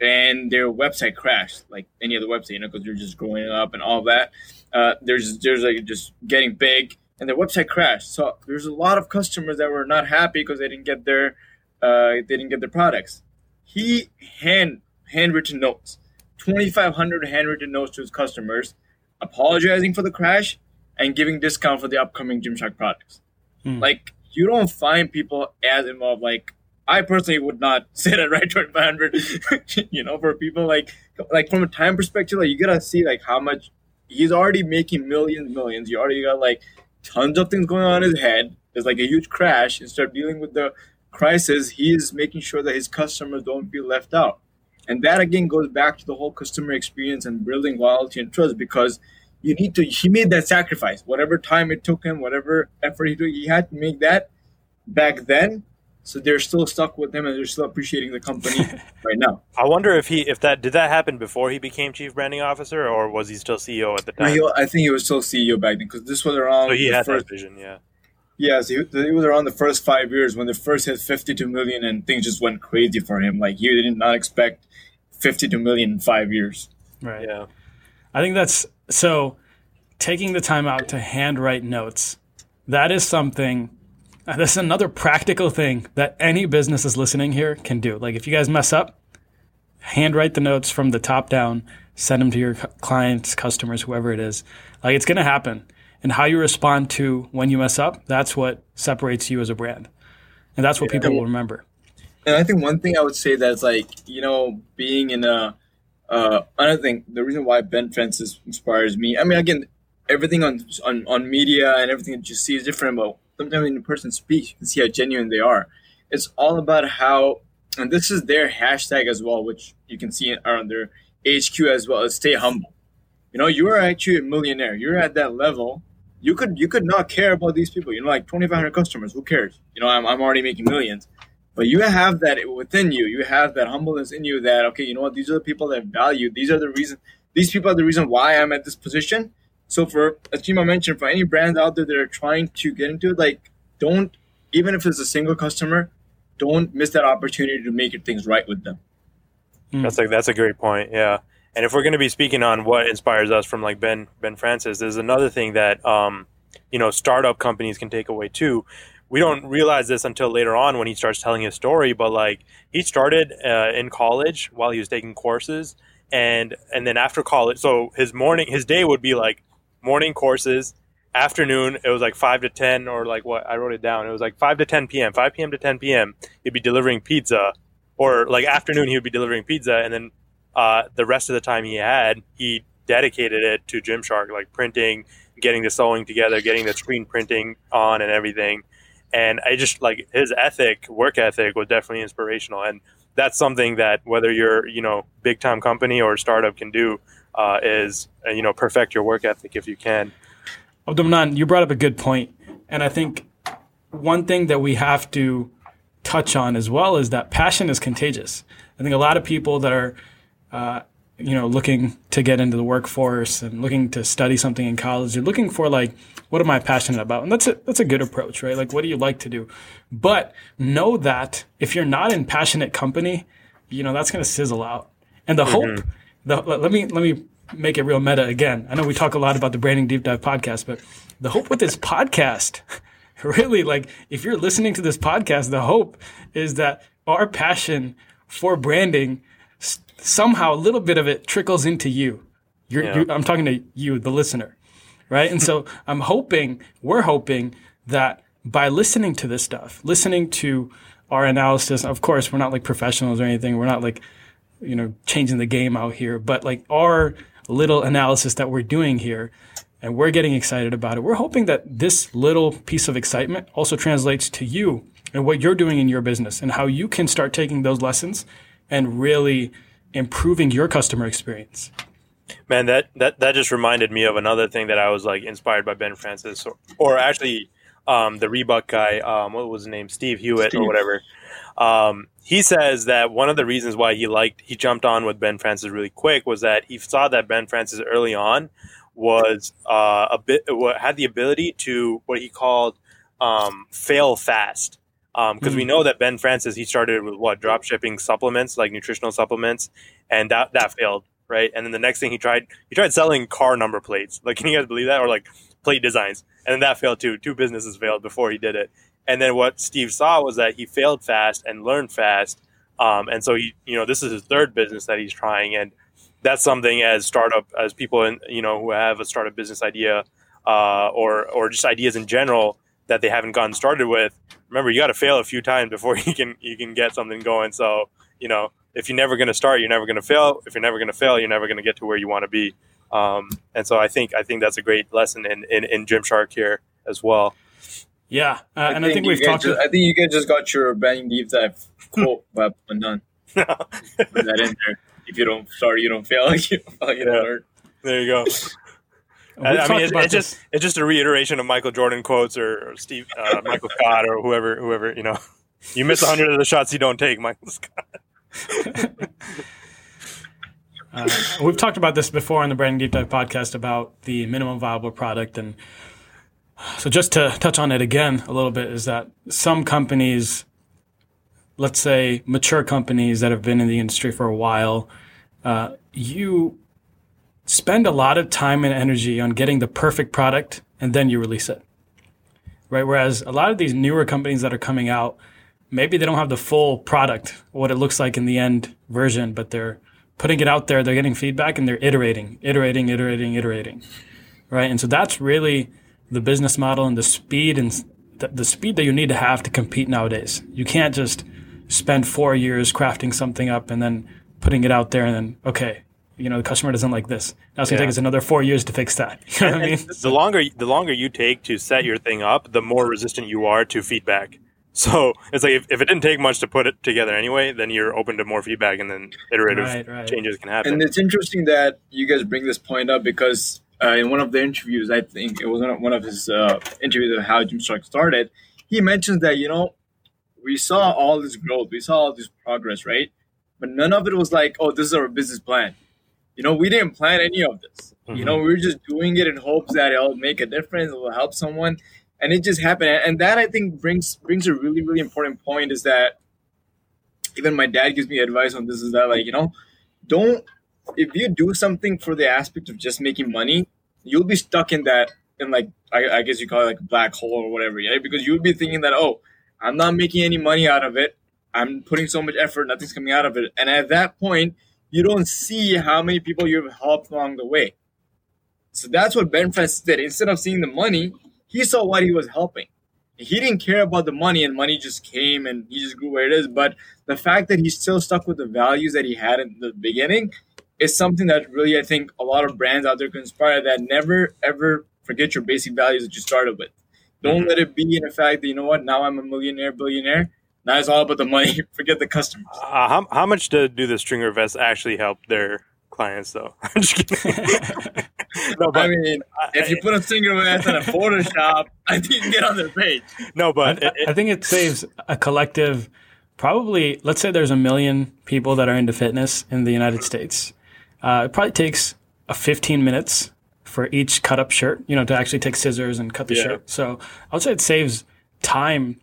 And their website crashed, like any other website, you know, because they're just growing up and all that. Uh, there's there's like just getting big and their website crashed. So there's a lot of customers that were not happy because they didn't get their uh, they didn't get their products. He hand handwritten notes, 2,500 handwritten notes to his customers, apologizing for the crash and giving discount for the upcoming Gymshark products. Hmm. Like you don't find people as involved. Like I personally would not sit and write 2,500. you know, for people like like from a time perspective, like you gotta see like how much he's already making millions, millions. You already got like tons of things going on in his head. There's like a huge crash. Instead of dealing with the crisis, he's making sure that his customers don't feel left out. And that again goes back to the whole customer experience and building loyalty and trust because you need to he made that sacrifice. Whatever time it took him, whatever effort he took, he had to make that back then so they're still stuck with him and they're still appreciating the company right now. I wonder if he if that did that happen before he became chief branding officer or was he still CEO at the time? He, I think he was still CEO back then because this was around. So he had first, that vision, yeah. Yes, he, it was around the first five years when the first hit 52 million and things just went crazy for him. Like he did not expect 52 million in five years. Right. Yeah. I think that's so taking the time out to handwrite notes. That is something and this is another practical thing that any business is listening here can do. Like if you guys mess up, handwrite the notes from the top down, send them to your clients, customers, whoever it is. Like it's going to happen. And how you respond to when you mess up, that's what separates you as a brand. And that's what yeah, people will remember. And I think one thing I would say that's like, you know, being in a, uh, another thing, the reason why Ben Francis inspires me, I mean, again, everything on, on, on media and everything that you see is different, but sometimes when a person speaks, you can see how genuine they are. It's all about how, and this is their hashtag as well, which you can see on their HQ as well. Is stay humble. You know, you are actually a millionaire. You're at that level. You could you could not care about these people. You know, like 2,500 customers. Who cares? You know, I'm, I'm already making millions. But you have that within you. You have that humbleness in you. That okay, you know what? These are the people that value. These are the reason. These people are the reason why I'm at this position so for as Chima mentioned, for any brands out there that are trying to get into it, like don't even if it's a single customer, don't miss that opportunity to make things right with them. Hmm. That's like that's a great point. Yeah. And if we're going to be speaking on what inspires us from like Ben Ben Francis, there's another thing that um, you know startup companies can take away too. We don't realize this until later on when he starts telling his story. But like he started uh, in college while he was taking courses, and and then after college, so his morning his day would be like morning courses. Afternoon, it was like five to ten, or like what I wrote it down. It was like five to ten p.m. Five p.m. to ten p.m. He'd be delivering pizza, or like afternoon he would be delivering pizza, and then uh, the rest of the time he had, he dedicated it to Gymshark, like printing, getting the sewing together, getting the screen printing on, and everything. And I just like his ethic, work ethic was definitely inspirational, and that's something that whether you're you know big time company or startup can do uh, is uh, you know perfect your work ethic if you can. Abdulmanan, you brought up a good point, and I think one thing that we have to touch on as well is that passion is contagious. I think a lot of people that are uh, you know looking to get into the workforce and looking to study something in college, they're looking for like what am I passionate about? And that's a that's a good approach, right? Like what do you like to do? But know that if you're not in passionate company, you know that's going to sizzle out. And the mm-hmm. hope the, let me let me make it real meta again. I know we talk a lot about the branding deep dive podcast, but the hope with this podcast, really, like if you're listening to this podcast, the hope is that our passion for branding somehow a little bit of it trickles into you. You're, yeah. you're, I'm talking to you, the listener, right? and so I'm hoping, we're hoping that by listening to this stuff, listening to our analysis, of course, we're not like professionals or anything. We're not like you know, changing the game out here, but like our little analysis that we're doing here and we're getting excited about it. We're hoping that this little piece of excitement also translates to you and what you're doing in your business and how you can start taking those lessons and really improving your customer experience. Man, that, that, that just reminded me of another thing that I was like inspired by Ben Francis or, or actually um, the Reebok guy, um, what was his name? Steve Hewitt Steve. or whatever. Um, he says that one of the reasons why he liked he jumped on with Ben Francis really quick was that he saw that Ben Francis early on was uh, a bit had the ability to what he called um, fail fast because um, mm-hmm. we hmm. know that Ben Francis he started with what drop shipping supplements like nutritional supplements and that that failed right and then the next thing he tried he tried selling car number plates like can you guys believe that or like plate designs, and then that failed too. Two businesses failed before he did it. And then what Steve saw was that he failed fast and learned fast, um, and so he, you know, this is his third business that he's trying, and that's something as startup as people in you know who have a startup business idea uh, or or just ideas in general that they haven't gotten started with. Remember, you got to fail a few times before you can you can get something going. So you know, if you're never going to start, you're never going to fail. If you're never going to fail, you're never going to get to where you want to be. Um, and so I think I think that's a great lesson in, in, in Gymshark here as well. Yeah, uh, I and I think we've talked. Just, I think you guys just got your branding deep dive quote but done. Put that in there. If you don't sorry, you don't fail. you don't, you don't learn. There you go. I, I mean, it's, it's just it's just a reiteration of Michael Jordan quotes or, or Steve uh, Michael Scott or whoever whoever you know. You miss hundred of the shots you don't take, Michael Scott. uh, we've talked about this before on the Branding Deep Dive podcast about the minimum viable product, and so just to touch on it again a little bit is that some companies, let's say mature companies that have been in the industry for a while, uh, you spend a lot of time and energy on getting the perfect product and then you release it. Right? Whereas a lot of these newer companies that are coming out, maybe they don't have the full product, what it looks like in the end version, but they're putting it out there, they're getting feedback and they're iterating, iterating, iterating, iterating. Right? And so that's really the business model and the speed and the, the speed that you need to have to compete nowadays. You can't just spend 4 years crafting something up and then putting it out there and then okay, you know the customer doesn't like this. Now it's gonna yeah. take us another four years to fix that. You know what I mean? The longer the longer you take to set your thing up, the more resistant you are to feedback. So it's like if, if it didn't take much to put it together anyway, then you're open to more feedback, and then iterative right, right. changes can happen. And it's interesting that you guys bring this point up because uh, in one of the interviews, I think it was one of his uh, interviews of how Gymshark started, he mentions that you know we saw all this growth, we saw all this progress, right? But none of it was like, oh, this is our business plan you know, we didn't plan any of this. Mm-hmm. You know, we were just doing it in hopes that it'll make a difference, it will help someone, and it just happened. And that I think brings brings a really really important point is that even my dad gives me advice on this is that like you know, don't if you do something for the aspect of just making money, you'll be stuck in that in like I, I guess you call it like black hole or whatever, yeah, because you'll be thinking that oh, I'm not making any money out of it. I'm putting so much effort, nothing's coming out of it, and at that point you don't see how many people you've helped along the way. So that's what Ben Francis did. Instead of seeing the money, he saw what he was helping. He didn't care about the money, and money just came and he just grew where it is. But the fact that he still stuck with the values that he had in the beginning is something that really I think a lot of brands out there can inspire that never ever forget your basic values that you started with. Don't mm-hmm. let it be in the fact that you know what now I'm a millionaire, billionaire. Now it's all about the money. Forget the customers. Uh, how, how much do, do the stringer vests actually help their clients, though? I'm just kidding. no, but, I mean, if you put a stringer vest in a Photoshop, I think you can get on their page. No, but I, it, I think it saves a collective. Probably, let's say there's a million people that are into fitness in the United States. Uh, it probably takes a 15 minutes for each cut up shirt, you know, to actually take scissors and cut the yeah. shirt. So I would say it saves time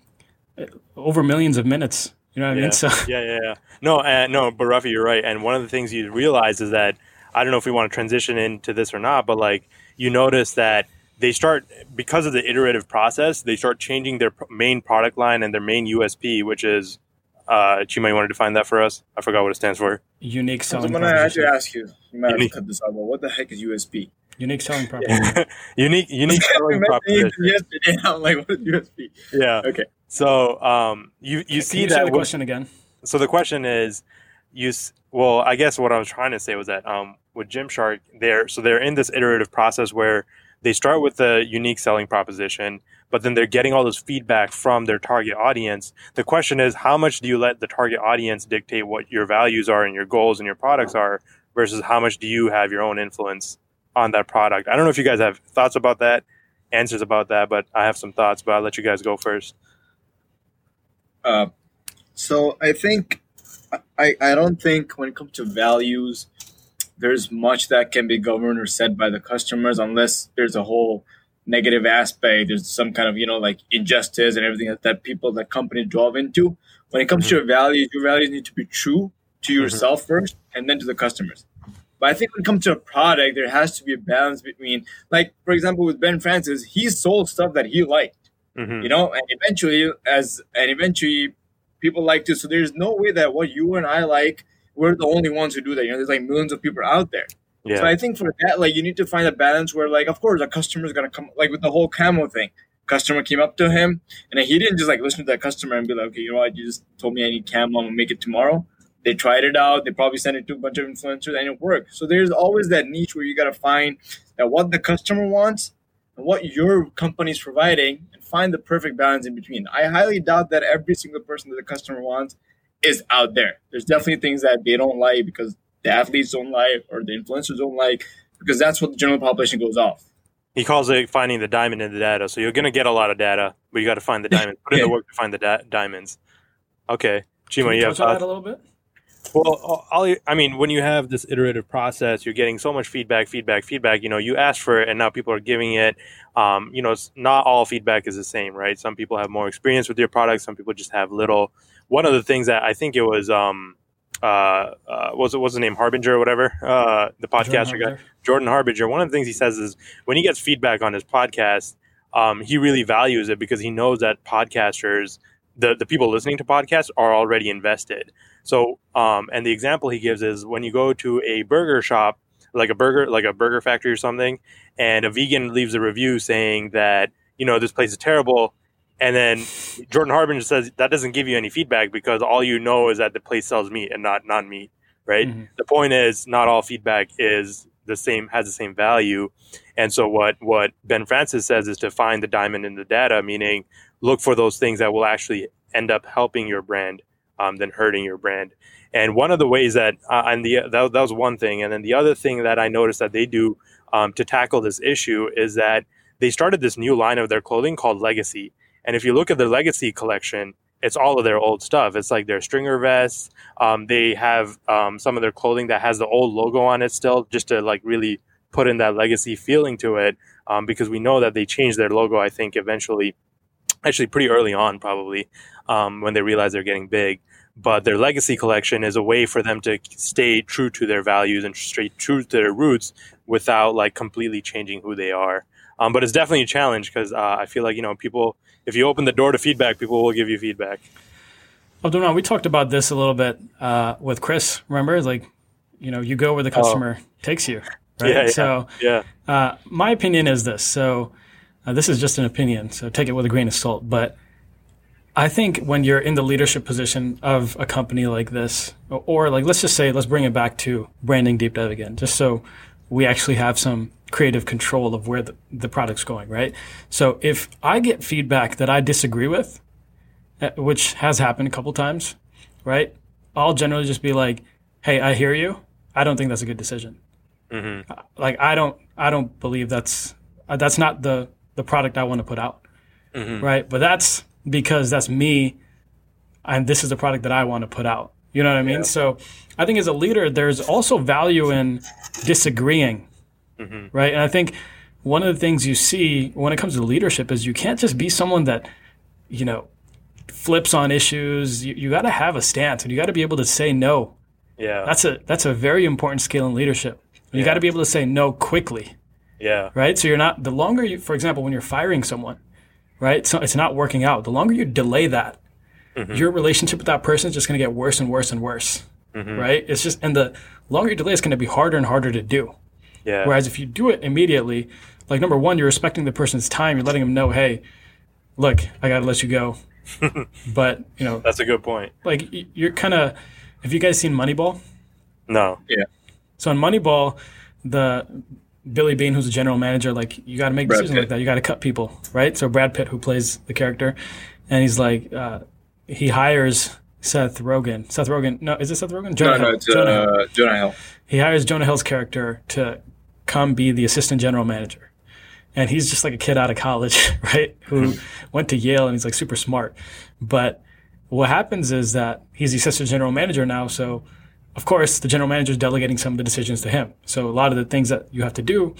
over millions of minutes. You know what yeah. I mean? So yeah, yeah, yeah. No, uh, no, but Rafi, you're right. And one of the things you realize is that I don't know if we want to transition into this or not, but like you notice that they start because of the iterative process, they start changing their main product line and their main USP, which is uh, Chima, you want to define that for us? I forgot what it stands for. Unique selling. Proposition. I'm going to actually ask you. You might have to cut this out. But what the heck is USP? Unique selling proposition. unique, unique selling proposition. Yesterday, I'm like, what is USP? Yeah. Okay. So um, you you Can see you that the question again. So the question is, you well, I guess what I was trying to say was that um, with Gymshark, they're so they're in this iterative process where they start with the unique selling proposition, but then they're getting all this feedback from their target audience. The question is, how much do you let the target audience dictate what your values are and your goals and your products are, versus how much do you have your own influence on that product? I don't know if you guys have thoughts about that, answers about that, but I have some thoughts. But I'll let you guys go first. Uh, so I think I, I don't think when it comes to values, there's much that can be governed or said by the customers unless there's a whole negative aspect. There's some kind of you know like injustice and everything that, that people that company drove into. When it comes mm-hmm. to your values, your values need to be true to mm-hmm. yourself mm-hmm. first, and then to the customers. But I think when it comes to a product, there has to be a balance between, like, for example, with Ben Francis, he sold stuff that he liked, Mhm. you know, and eventually, as and eventually, people like to. So there's no way that what you and I like, we're the only ones who do that. You know, there's like millions of people out there. Yeah. So I think for that, like, you need to find a balance where, like, of course, a customer's gonna come, like, with the whole camo thing. Customer came up to him, and he didn't just like listen to that customer and be like, okay, you know what, you just told me I need camo, I'm gonna make it tomorrow. They tried it out. They probably sent it to a bunch of influencers, and it worked. So there's always that niche where you gotta find that what the customer wants and what your company's providing, and find the perfect balance in between. I highly doubt that every single person that the customer wants is out there. There's definitely things that they don't like because the athletes don't like or the influencers don't like because that's what the general population goes off. He calls it finding the diamond in the data. So you're going to get a lot of data, but you got to find the diamond. Put in the work to find the da- diamonds. Okay. Can Chima, you you have touch on that a little bit? Well, I'll, I mean, when you have this iterative process, you're getting so much feedback, feedback, feedback. You know, you ask for it, and now people are giving it. Um, you know, it's not all feedback is the same, right? Some people have more experience with your product. Some people just have little. One of the things that I think it was, um, uh, uh, what was it what's the name Harbinger or whatever, uh, the podcaster guy, Jordan Harbinger. One of the things he says is when he gets feedback on his podcast, um, he really values it because he knows that podcasters, the the people listening to podcasts, are already invested. So, um, and the example he gives is when you go to a burger shop, like a burger, like a burger factory or something, and a vegan leaves a review saying that you know this place is terrible, and then Jordan Harbinger says that doesn't give you any feedback because all you know is that the place sells meat and not non meat, right? Mhm. The point is, not all feedback is the same has the same value, and so what what Ben Francis says is to find the diamond in the data, meaning look for those things that will actually end up helping your brand um, than hurting your brand. And one of the ways that, uh, and the that, that was one thing, and then the other thing that I noticed that they do um, to tackle this issue is that they started this new line of their clothing called Legacy. And if you look at their Legacy collection, it's all of their old stuff. It's like their stringer vests. Um, they have um, some of their clothing that has the old logo on it still, just to like really put in that legacy feeling to it. Um, because we know that they changed their logo. I think eventually, actually pretty early on, probably um, when they realized they're getting big. But their legacy collection is a way for them to stay true to their values and stay true to their roots without like completely changing who they are. Um, but it's definitely a challenge because uh, I feel like you know people. If you open the door to feedback, people will give you feedback. Abdullah, we talked about this a little bit uh, with Chris. Remember, It's like, you know, you go where the customer takes you. Right. Yeah, yeah. So, Yeah, uh, my opinion is this. So, uh, this is just an opinion. So, take it with a grain of salt. But I think when you're in the leadership position of a company like this, or, or like, let's just say, let's bring it back to branding deep dive again, just so we actually have some creative control of where the, the product's going, right? So, if I get feedback that I disagree with, uh, which has happened a couple times, right? I'll generally just be like, "Hey, I hear you. I don't think that's a good decision. hmm Like, I don't, I don't believe that's uh, that's not the the product I want to put out, hmm right? But that's because that's me, and this is the product that I want to put out. You know what I mean? Yeah. So, I think as a leader, there's also value in disagreeing, hmm right? And I think one of the things you see when it comes to leadership is you can't just be someone that, you know, flips on issues. You, you got to have a stance, and you got to be able to say no. Yeah, That's a that's a very important skill in leadership. You Yeah. got to be able to say no quickly, yeah, right? So you're not the longer you, for example, when you're firing someone, right? So it's not working out. The longer you delay that, Mhm. your relationship with that person is just going to get worse and worse and worse, Mhm. right? It's just and the longer you delay, it's going to be harder and harder to do. Yeah, Whereas if you do it immediately, like number one, you're respecting the person's time. You're letting them know, hey, look, I got to let you go. but you know, That's a good point. like you're kind of. Have you guys seen Moneyball? No, Yeah. So in Moneyball, the Billy Beane, who's the general manager, like you got to make Brad decisions Pitt. like that. You got to cut people, right? So Brad Pitt, who plays the character, and he's like, uh, he hires Seth Rogen. Seth Rogen, no, is it Seth Rogen? Jonah No, no, Hill. it's Jonah Hill. uh, Jonah Hill. He hires Jonah Hill's character to come be the assistant general manager. And he's just like a kid out of college, right? Who hmm. went to Yale and he's like super smart. But what happens is that he's the assistant general manager now. So, of course, the general manager is delegating some of the decisions to him. So, a lot of the things that you have to do,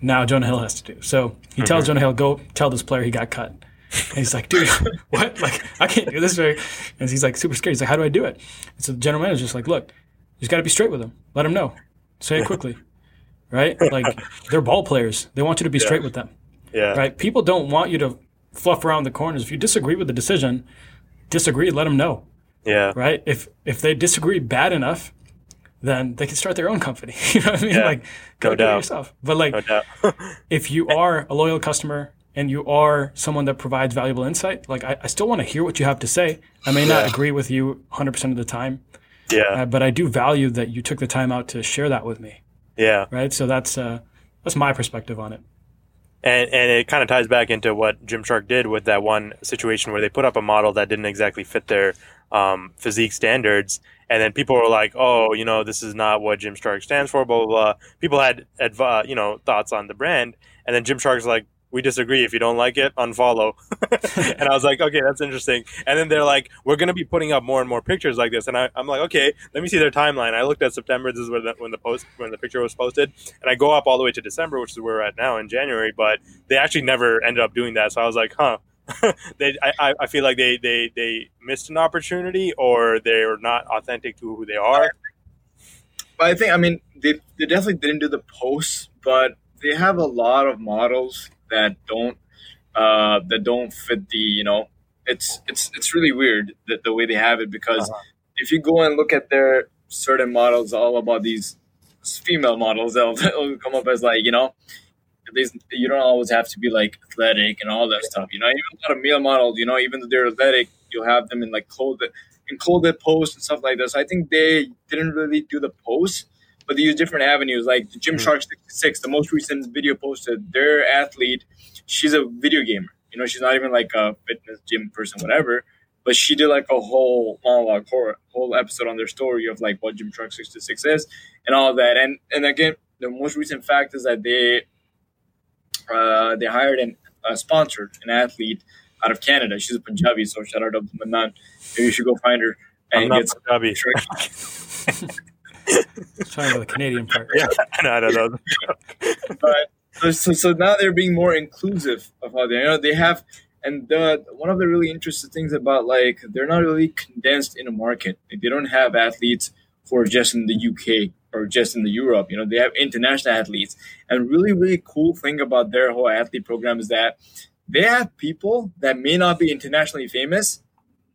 now Jonah Hill has to do. So, he tells Jonah Hill, go tell this player he got cut. And he's like, dude, what? Like, I can't do this. Very. And he's like super scared. He's like, how do I do it? And so the general manager's just like, look, you just got to be straight with him. Let him know. Say it quickly, right? Like they're ball players. They want you to be Yeah. straight with them, Yeah. right? People don't want you to fluff around the corners. If you disagree with the decision, disagree. Let them know, Yeah. right? If if they disagree bad enough, then they can start their own company. you know what I mean? Yeah. Like go do it yourself. But like if you are a loyal customer and you are someone that provides valuable insight, like I, I still want to hear what you have to say. I may not Yeah. agree with you 100% of the time, yeah. uh, but I do value that you took the time out to share that with me, Yeah. right? So that's uh, that's my perspective on it. And and it kind of ties back into what Gymshark did with that one situation where they put up a model that didn't exactly fit their um, physique standards, and then people were like, "Oh, you know, this is not what Gymshark stands for." Blah blah blah. People had adv- uh, you know thoughts on the brand, and then Gymshark's like, "We disagree. If you don't like it, unfollow." and I was like, "Okay, that's interesting." And then they're like, "We're going to be putting up more and more pictures like this," and I, I'm like, "Okay, let me see their timeline." I looked at September. This is when the, when the post when the picture was posted, and I go up all the way to December, which is where we're at now in January. But they actually never ended up doing that. So I was like, huh. they, I, I- I feel like they, they, they missed an opportunity or they're not authentic to who they are. But I think I mean they, they definitely didn't do the posts, but they have a lot of models that don't uh, that don't fit the you know it's it's it's really weird that the way they have it because Uh-huh. if you go and look at their certain models all about these female models they'll, they'll come up as like you know these, you don't always have to be like athletic and all that stuff you know even a lot of male models you know even though they're athletic you'll have them in like clothed in clothed posts and stuff like this so i think they didn't really do the posts but they use different avenues like the gym Mhm. shark 66 the most recent video posted their athlete she's a video gamer you know she's not even like a fitness gym person whatever but she did like a whole monologue whole, whole episode on their story of like what Gymshark 66 is and all that and and again the most recent fact is that they uh, they hired and uh, sponsored an athlete out of Canada. She's a Punjabi, so shout out to Manan. Maybe you should go find her I'm and not get some Punjabi. Talking about the Canadian part. Yeah, no, I don't know. but so, so, so now they're being more inclusive of how they you know they have and the one of the really interesting things about like they're not really condensed in a market like, they don't have athletes who are just in the uk or just in the europe you know they have international athletes and really really cool thing about their whole athlete program is that they have people that may not be internationally famous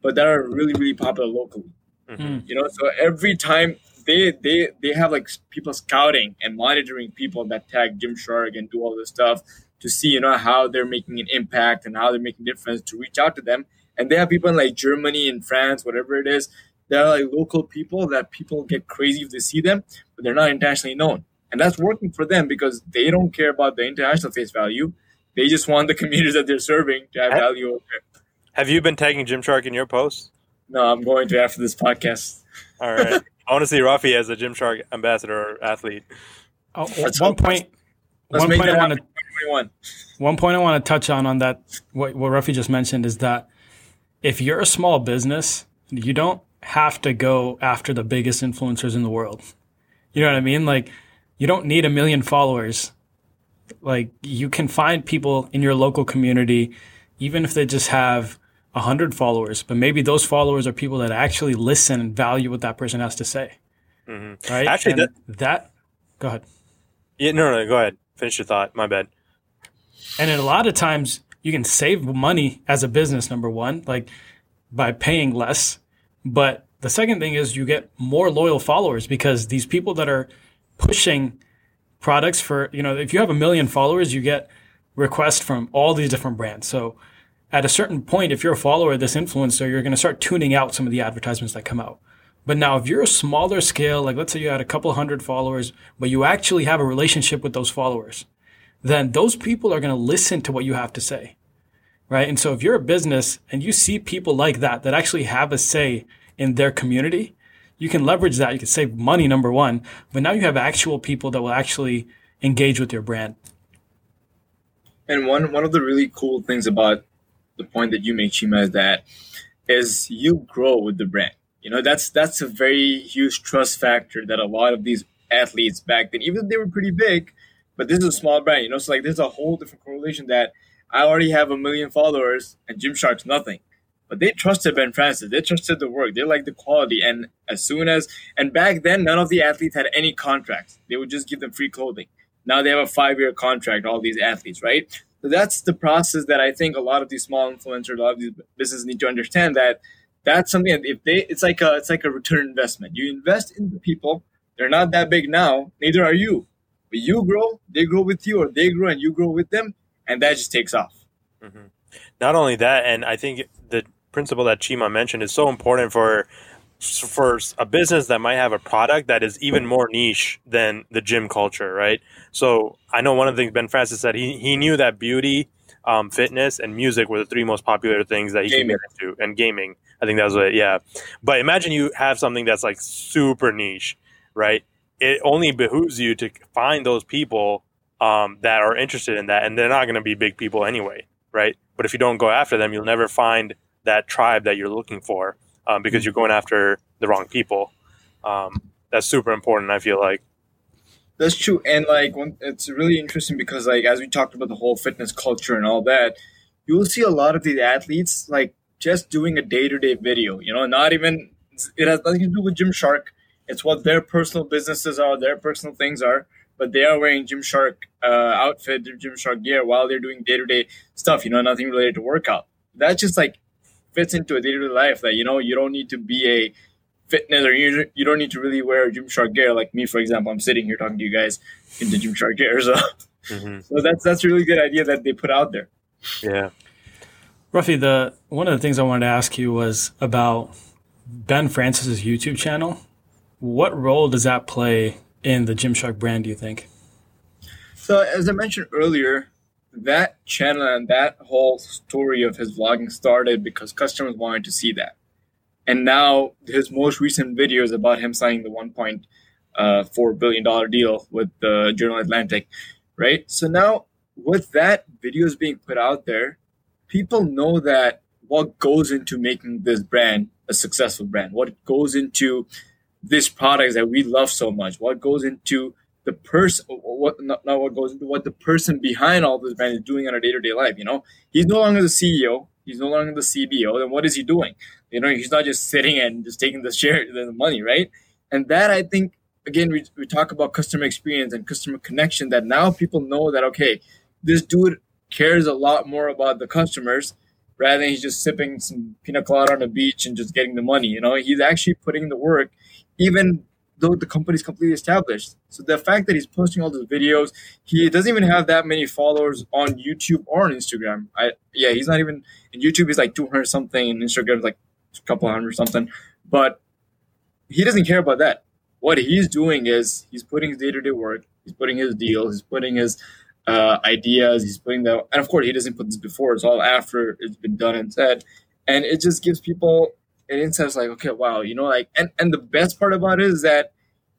but that are really really popular locally Mhm. you know so every time they they they have like people scouting and monitoring people that tag Jim Gymshark and do all this stuff to see you know how they're making an impact and how they're making difference to reach out to them and they have people in like germany and france whatever it is they're like local people that people get crazy if they see them but they're not internationally known and that's working for them because they don't care about the international face value they just want the communities that they're serving to have I- value over there. Have you been tagging Jim Gymshark in your posts? no i'm going to after this podcast All right. I want to see Rafi as a Gymshark ambassador or athlete. Oh, Let's one hope- point. let's One point I want to One point I want to touch on on that what what Rafi just mentioned is that if you're a small business, you don't have to go after the biggest influencers in the world. You know what I mean? Like you don't need a million followers. Like you can find people in your local community even if they just have a hundred followers, but maybe those followers are people that actually listen and value what that person has to say. hmm Right? Actually, And that go ahead. Yeah, no, no, go ahead. Finish your thought. My bad. And a lot of times you can save money as a business, number one, like by paying less. But the second thing is you get more loyal followers because these people that are pushing products for, you know, if you have a million followers, you get requests from all these different brands. So at a certain point, if you're a follower of this influencer, you're going to start tuning out some of the advertisements that come out. But now, if you're a smaller scale, like let's say you had a couple hundred followers, but you actually have a relationship with those followers, then those people are going to listen to what you have to say. Right. And so if you're a business and you see people like that, that actually have a say in their community, you can leverage that. You can save money, number one, but now you have actual people that will actually engage with your brand. And one one of the really cool things about the point that you make, Chima, is that is you grow with the brand. You know, that's that's a very huge trust factor that a lot of these athletes back then, even they were pretty big, but this is a small brand, you know, so like there's a whole different correlation that I already have a million followers and Gymshark's nothing. but they trusted Ben Francis. They trusted the work. They liked the quality. And as soon as, and back then, none of the athletes had any contracts. They would just give them free clothing. Now they have a five year contract, all these athletes, right? So that's the process that I think a lot of these small influencers, a lot of these businesses need to understand that that's something that if they, it's like a, it's like a return investment. You invest in the people. They're not that big now. Neither are you. But you grow, they grow with you, or they grow and you grow with them, and that just takes off. Mm-hmm. Not only that, and I think the principle that Chima mentioned is so important for for a business that might have a product that is even more niche than the gym culture, right? So I know one of the things Ben Francis said he he knew that beauty, um, fitness, and music were the three most popular things that he gaming. could into, and gaming. I think that was it. Yeah, but imagine you have something that's like super niche, right? It only behooves you to find those people um, that are interested in that, and they're not going to be big people anyway, right? But if you don't go after them, you'll never find that tribe that you're looking for um, because you're going after the wrong people. Um, that's super important. I feel like. That's true, and like it's really interesting because like as we talked about the whole fitness culture and all that, you will see a lot of these athletes like just doing a day to day video. You know, not even it has nothing to do with Gymshark. It's what their personal businesses are, their personal things are but they are wearing Gymshark uh, outfit, Gymshark gear while they're doing day to day stuff. You know, nothing related to workout. That's just like fits into a daily life. That you know, you don't need to be a fitness or you, you don't need to really wear Gymshark gear like me, for example. I'm sitting here talking to you guys in the Gymshark gear, so mm-hmm. so that's that's a really good idea that they put out there. Yeah. Rafi, the one of the things I wanted to ask you was about Ben Francis's YouTube channel. What role does that play in the Gymshark brand, do you think? So, as I mentioned earlier, that channel and that whole story of his vlogging started because customers wanted to see that. And now his most recent video is about him signing the $1.4 uh, billion deal with the General Atlantic, right? So now with that videos being put out there, people know that what goes into making this brand a successful brand, what goes into these products that we love so much? What goes into the person? What not, not what goes into what the person behind all this brand is doing on a day to day life? You know, he's no longer the CEO. He's no longer the CBO. Then what is he doing? You know, he's not just sitting and just taking the share, the money, right? And that I think again, we, we talk about customer experience and customer connection. That now people know that okay, this dude cares a lot more about the customers rather than he's just sipping some pina colada on the beach and just getting the money. You know, he's actually putting the work even though the company's completely established. So the fact that he's posting all those videos, he doesn't even have that many followers on YouTube or on Instagram. I yeah, he's not even in YouTube. He's like two hundred something, and Instagram's like a couple hundred something. But he doesn't care about that. What he's doing is he's putting his day to day work. He's putting his deals. He's putting his uh, ideas. He's putting that, and of course he doesn't put this before. It's all after it's been done and said, and it just gives people and insights like, okay, wow, you know, like, and, and the best part about it is that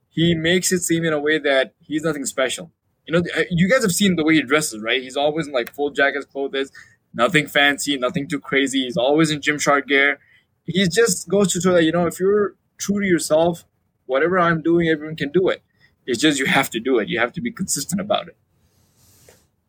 he makes it seem in a way that he's nothing special. You know, uh, you guys have seen the way he dresses, right? He's always in like full jackets, clothes, nothing fancy, nothing too crazy. He's always in Gymshark gear. He just goes to show that, you know, if you're true to yourself, whatever I'm doing, everyone can do it. It's just you have to do it. You have to be consistent about it.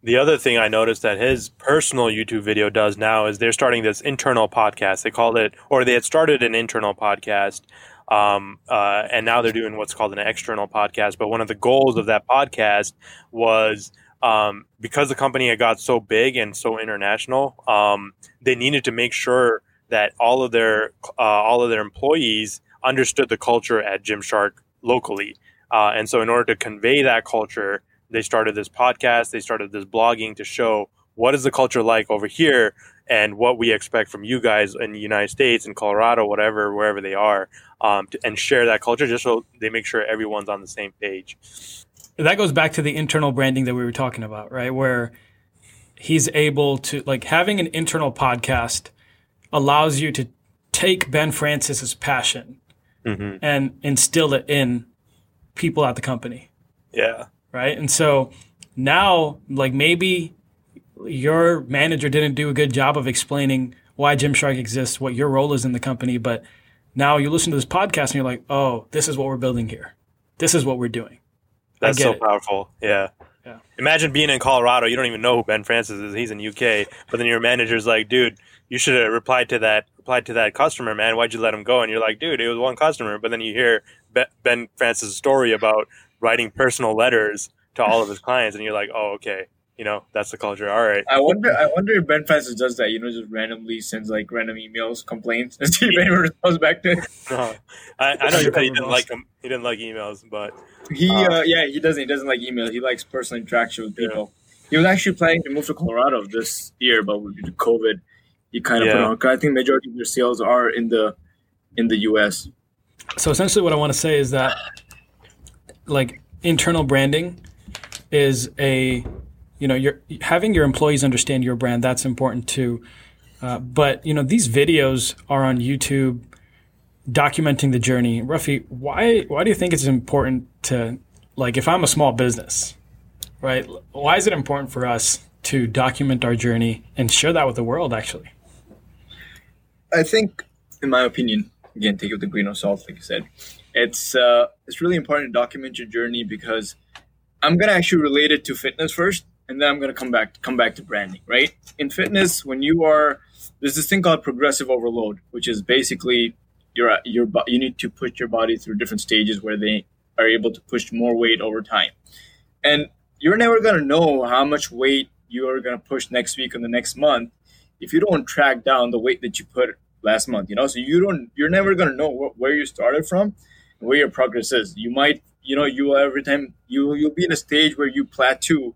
The other thing I noticed that his personal YouTube video does now is they're starting this internal podcast. They called it, or they had started an internal podcast, um, uh, and now they're doing what's called an external podcast. But one of the goals of that podcast was um, because the company had got so big and so international, um, they needed to make sure that all of their uh, all of their employees understood the culture at Gymshark locally. Uh, and so, in order to convey that culture, they started this podcast, they started this blogging to show what is the culture like over here and what we expect from you guys in the United States, in Colorado, whatever, wherever they are, um, to, and share that culture just so they make sure everyone's on the same page. That goes back to the internal branding that we were talking about, right? Where he's able to, like, having an internal podcast allows you to take Ben Francis's passion mm-hmm. and instill it in people at the company. Yeah right? And so now, like maybe your manager didn't do a good job of explaining why Gymshark exists, what your role is in the company, but now you listen to this podcast and you're like, oh, this is what we're building here. This is what we're doing. That's so it. powerful. Yeah. Yeah. Imagine being in Colorado. You don't even know who Ben Francis is. He's in UK. But then your manager's like, dude, you should have replied to that replied to that customer, man. Why'd you let him go? And you're like, dude, it was one customer. But then you hear Ben Francis' story about writing personal letters to all of his clients, and you're like, oh, okay, you know, that's the culture. All right. I wonder. I wonder if Ben Francis does that. You know, just randomly sends like random emails, complaints, and see if anyone responds back to. No, I, I know you said he didn't like him. He didn't like emails, but he, uh, uh, yeah, he doesn't. He doesn't like email. He likes personal interaction with people. Yeah. He was actually planning to move to Colorado this year, but due to COVID, he kind of yeah. put on. I think majority of their sales are in the in the U.S. So essentially, what I want to say is that, like, internal branding is a, you know, you're having your employees understand your brand. That's important too. Uh, but you know, these videos are on YouTube, documenting the journey. Rafi, why why do you think it's important to, like, if I'm a small business, right? Why is it important for us to document our journey and share that with the world? Actually, I think, in my opinion, again, take it with a grain of salt, like you said. It's uh, it's really important to document your journey because I'm gonna actually relate it to fitness first, and then I'm gonna come back come back to branding. Right? In fitness, when you are there's this thing called progressive overload, which is basically your your you need to put your body through different stages where they are able to push more weight over time, and you're never gonna know how much weight you are gonna push next week or the next month if you don't track down the weight that you put last month you know? So you don't you're never to know wh- where you started from where your progress is you might you know you every time you you'll be in a stage where you plateau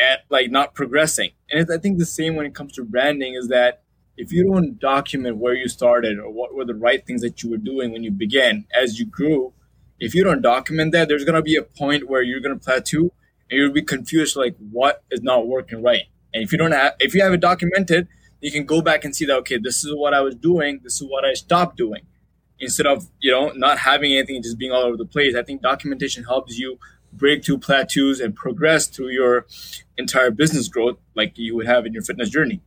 at like not progressing. And i think the same when it comes to branding is that if you don't document where you started or what were the right things that you were doing when you began as you grew if you don't document that there's to be a point where you're to plateau and you'll be confused like what is not working right. And if you don't have if you have it documented you can go back and see that okay this is what i was doing this is what i stopped doing instead of you know not having anything just being all over the place i think documentation helps you break through plateaus and progress through your entire business growth like you would have in your fitness journey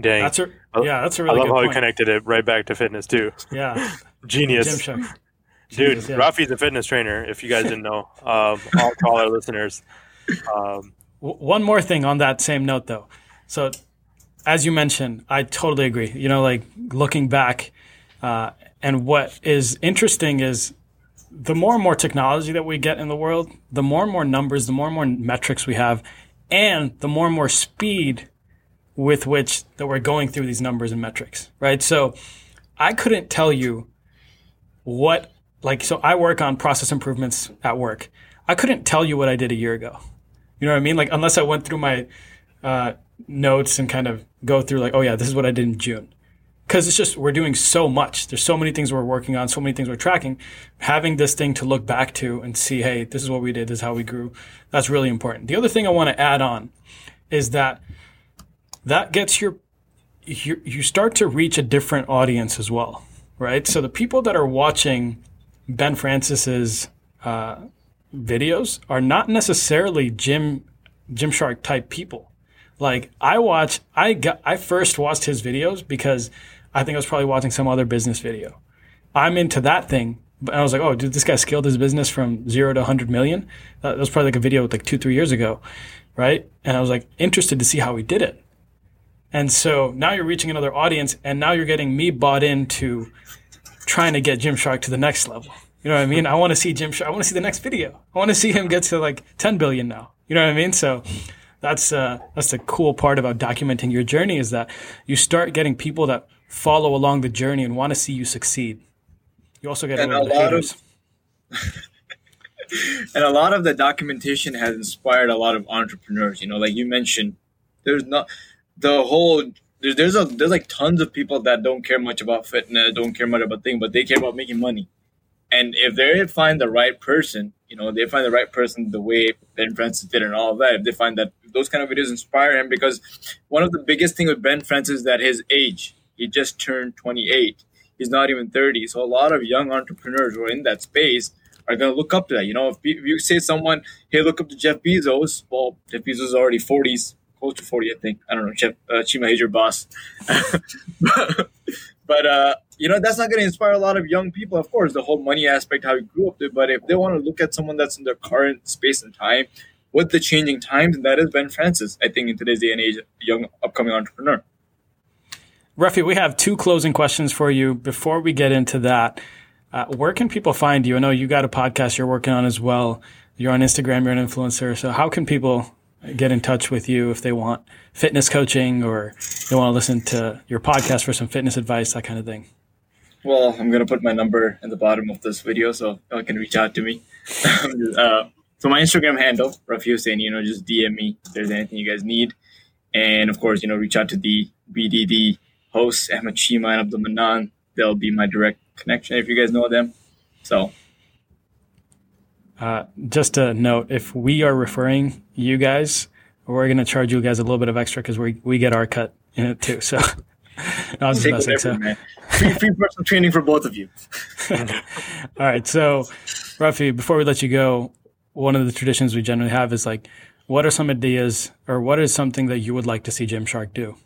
Dang. That's a, yeah, that's a really good point. I love how point. connected it right back to fitness too. Yeah. Genius. Dude, Jesus, yeah. Rafi's a fitness trainer, if you guys didn't know. Um, all, all our listeners. Um, One more thing on that same note, though. So as you mentioned, I totally agree. You know, like looking back, uh, and what is interesting is the more and more technology that we get in the world, the more and more numbers, the more and more metrics we have, and the more and more speed with which that we're going through these numbers and metrics, right? So I couldn't tell you what, like, so I work on process improvements at work. I couldn't tell you what I did a year ago. You know what I mean? Like, unless I went through my uh, notes and kind of go through like, oh yeah, this is what I did in June. Because it's just we're doing so much. There's so many things we're working on, so many things we're tracking. Having this thing to look back to and see, hey, this is what we did, this is how we grew. That's really important. The other thing I want to add on is that that gets your you, you start to reach a different audience as well, right? So the people that are watching Ben Francis's uh, videos are not necessarily Jim Gymshark type people. Like I watch, I got, I first watched his videos because I think I was probably watching some other business video. I'm into that thing, but I was like, oh, dude, this guy scaled his business from zero to 100 million. That was probably like a video like two, three years ago, right? And I was like interested to see how he did it. And so now you're reaching another audience, and now you're getting me bought into trying to get Gymshark to the next level. You know what I mean? I want to see Gymshark. I want to see the next video. I want to see him get to like 10 billion now. You know what I mean? So that's uh, that's the cool part about documenting your journey is that you start getting people that follow along the journey and want to see you succeed. You also get and a lot of and a lot of the documentation has inspired a lot of entrepreneurs. You know, like you mentioned, there's not the whole there's there's a there's like tons of people that don't care much about fitness, don't care much about things, but they care about making money. And if they find the right person, you know, they find the right person the way Ben Francis did and all of that, if they find that those kind of videos inspire him, because one of the biggest thing with Ben Francis is that his age, he just turned 28. He's not even 30. So a lot of young entrepreneurs who are in that space are going to look up to that. You know, if, if you say someone, hey, look up to Jeff Bezos, well, Jeff Bezos is already 40s, close to 40, I think. I don't know, Jeff, uh, Chima, he's your boss. but, uh, you know, that's not going to inspire a lot of young people. Of course, the whole money aspect, how you grew up there. But if they want to look at someone that's in their current space and time with the changing times, and that is Ben Francis, I think, in today's day and age, young upcoming entrepreneur. Rafi, we have two closing questions for you. Before we get into that, uh, where can people find you? I know you got a podcast you're working on as well. You're on Instagram, you're an influencer. So, how can people get in touch with you if they want fitness coaching or they want to listen to your podcast for some fitness advice, that kind of thing? Well, I'm gonna put my number in the bottom of this video so you can reach out to me. uh, so my Instagram handle, Rafi Hussaini, you know, just DM me if there's anything you guys need. And of course, you know, reach out to the BDD hosts, Ahmed Shima and Abdulmanan. They'll be my direct connection if you guys know them. So uh, just a note, if we are referring you guys, we're going to charge you guys a little bit of extra because we, we get our cut in it too. So I was just messing. So. Man. Free, free personal training for both of you. All right. So, Rafi, before we let you go, one of the traditions we generally have is like, what are some ideas or what is something that you would like to see Gymshark do?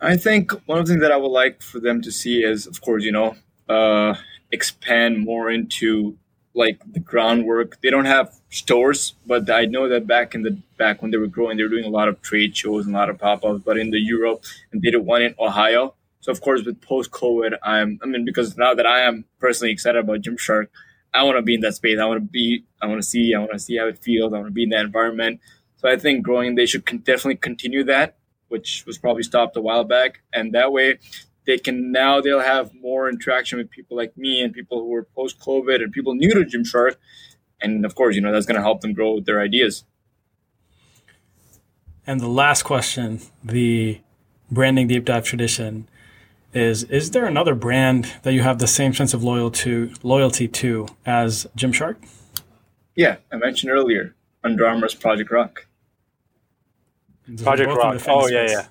I think one of the things that I would like for them to see is, of course, you know, uh, expand more into like the groundwork. They don't have stores, but I know that back in the back when they were growing, they were doing a lot of trade shows and a lot of pop ups. But in the Europe, and they did one in Ohio. So of course, with post COVID, I'm I mean because now that I am personally excited about Gymshark, I want to be in that space. I want to be. I want to see. I want to see how it feels. I want to be in that environment. So I think growing, they should con- definitely continue that, which was probably stopped a while back, and that way they can now they'll have more interaction with people like me and people who are post COVID and people new to Gymshark, and of course, you know that's going to help them grow their ideas. And the last question, the branding deep dive tradition, is: Is there another brand that you have the same sense of loyal to loyalty to as Gymshark? Yeah, I mentioned earlier Under Armour's Project Rock. Project Rock. Oh yeah, yeah.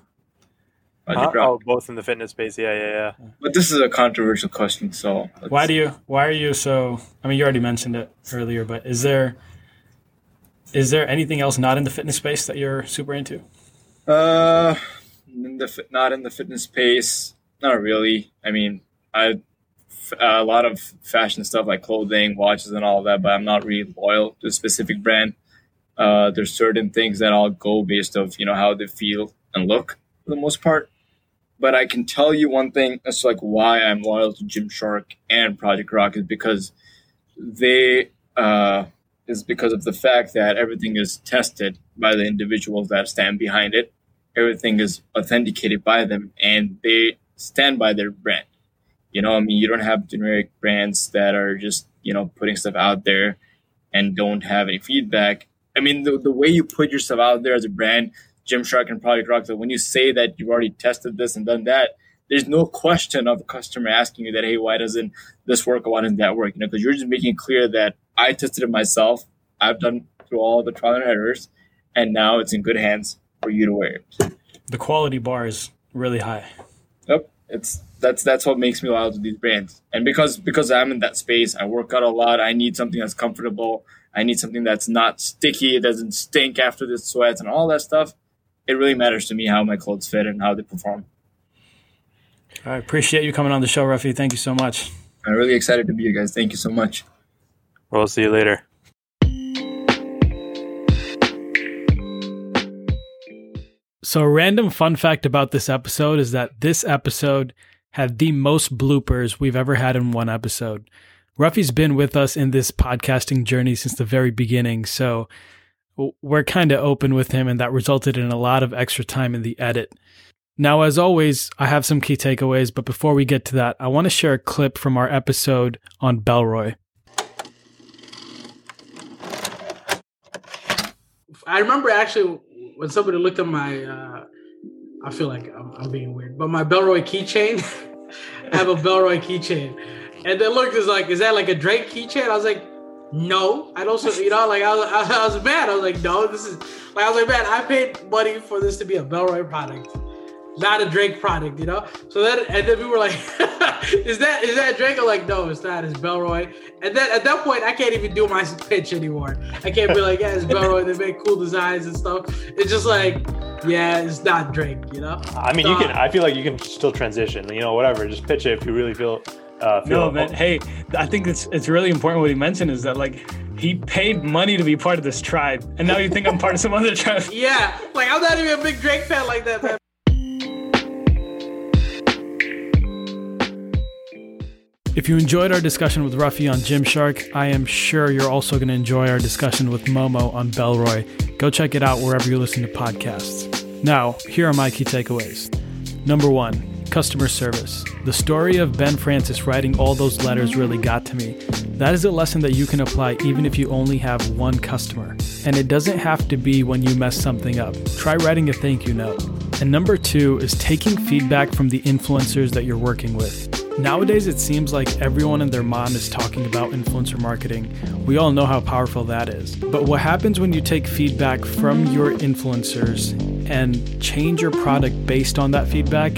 Huh? Oh, both in the fitness space. Yeah, yeah, yeah. But this is a controversial question. So why do you? Why are you so? I mean, you already mentioned it earlier, but is there is there anything else not in the fitness space that you're super into? Uh, in the not in the fitness space. Not really. I mean, I a lot of fashion stuff like clothing, watches, and all that, but I'm not really loyal to a specific brand. Uh, there's certain things that I'll go based of you know how they feel and look for the most part. But I can tell you one thing to like why I'm loyal to Gymshark and Project Rock is because they uh, is because of the fact that everything is tested by the individuals that stand behind it. Everything is authenticated by them, and they stand by their brand. You know, I mean, you don't have generic brands that are just you know putting stuff out there and don't have any feedback. I mean, the, the way you put yourself out there as a brand Gymshark and Project Rock. So when you say that you've already tested this and done that, there's no question of a customer asking you that, hey, why doesn't this work or why doesn't that work? You know, because you're just making clear that I tested it myself. I've done through all the trial and errors, and now it's in good hands for you to wear it. The quality bar is really high. Yep, it's that's that's what makes me loyal to these brands. And because because I'm in that space, I work out a lot. I need something that's comfortable. I need something that's not sticky. It doesn't stink after the sweats and all that stuff it really matters to me how my clothes fit and how they perform. I appreciate you coming on the show, Rafi. Thank you so much. I'm really excited to be here, guys. Thank you so much. We'll see you later. So, a random fun fact about this episode is that this episode had the most bloopers we've ever had in one episode. Rafi's been with us in this podcasting journey since the very beginning. So, we're kind of open with him, and that resulted in a lot of extra time in the edit. Now, as always, I have some key takeaways, but before we get to that, I want to share a clip from our episode on Bellroy. I remember actually when somebody looked at my, uh, I feel like I'm, I'm being weird, but my Bellroy keychain, I have a Bellroy keychain. And then looked, is like, is that like a Drake keychain? I was like, no, I don't. You know, like I was, I was mad. I was like, no, this is like I was like, man, I paid money for this to be a Bellroy product, not a Drake product. You know. So then, and then we were like, is that is that Drake? I'm like, no, it's not. It's Bellroy. And then at that point, I can't even do my pitch anymore. I can't be like, yeah, it's Bellroy. They make cool designs and stuff. It's just like, yeah, it's not Drake. You know. I mean, so, you can. Uh, I feel like you can still transition. You know, whatever. Just pitch it if you really feel uh, no, man. Hey, I think it's it's really important what he mentioned is that like he paid money to be part of this tribe, and now you think I'm part of some other tribe. Yeah, like I'm not even a big Drake fan like that, man. If you enjoyed our discussion with Rafi on Gymshark, I am sure you're also going to enjoy our discussion with Momo on Bellroy. Go check it out wherever you listen to podcasts. Now, here are my key takeaways. Number one, customer service. The story of Ben Francis writing all those letters really got to me. That is a lesson that you can apply even if you only have one customer. And it doesn't have to be when you mess something up. Try writing a thank you note. And number two is taking feedback from the influencers that you're working with. Nowadays, it seems like everyone and their mom is talking about influencer marketing. We all know how powerful that is. But what happens when you take feedback from your influencers and change your product based on that feedback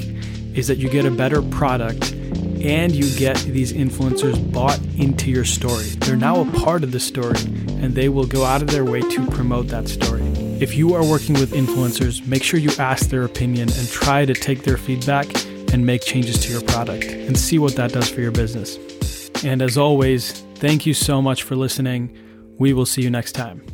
is that you get a better product and you get these influencers bought into your story. They're now a part of the story and they will go out of their way to promote that story. If you are working with influencers, make sure you ask their opinion and try to take their feedback and make changes to your product and see what that does for your business. And as always, thank you so much for listening. We will see you next time.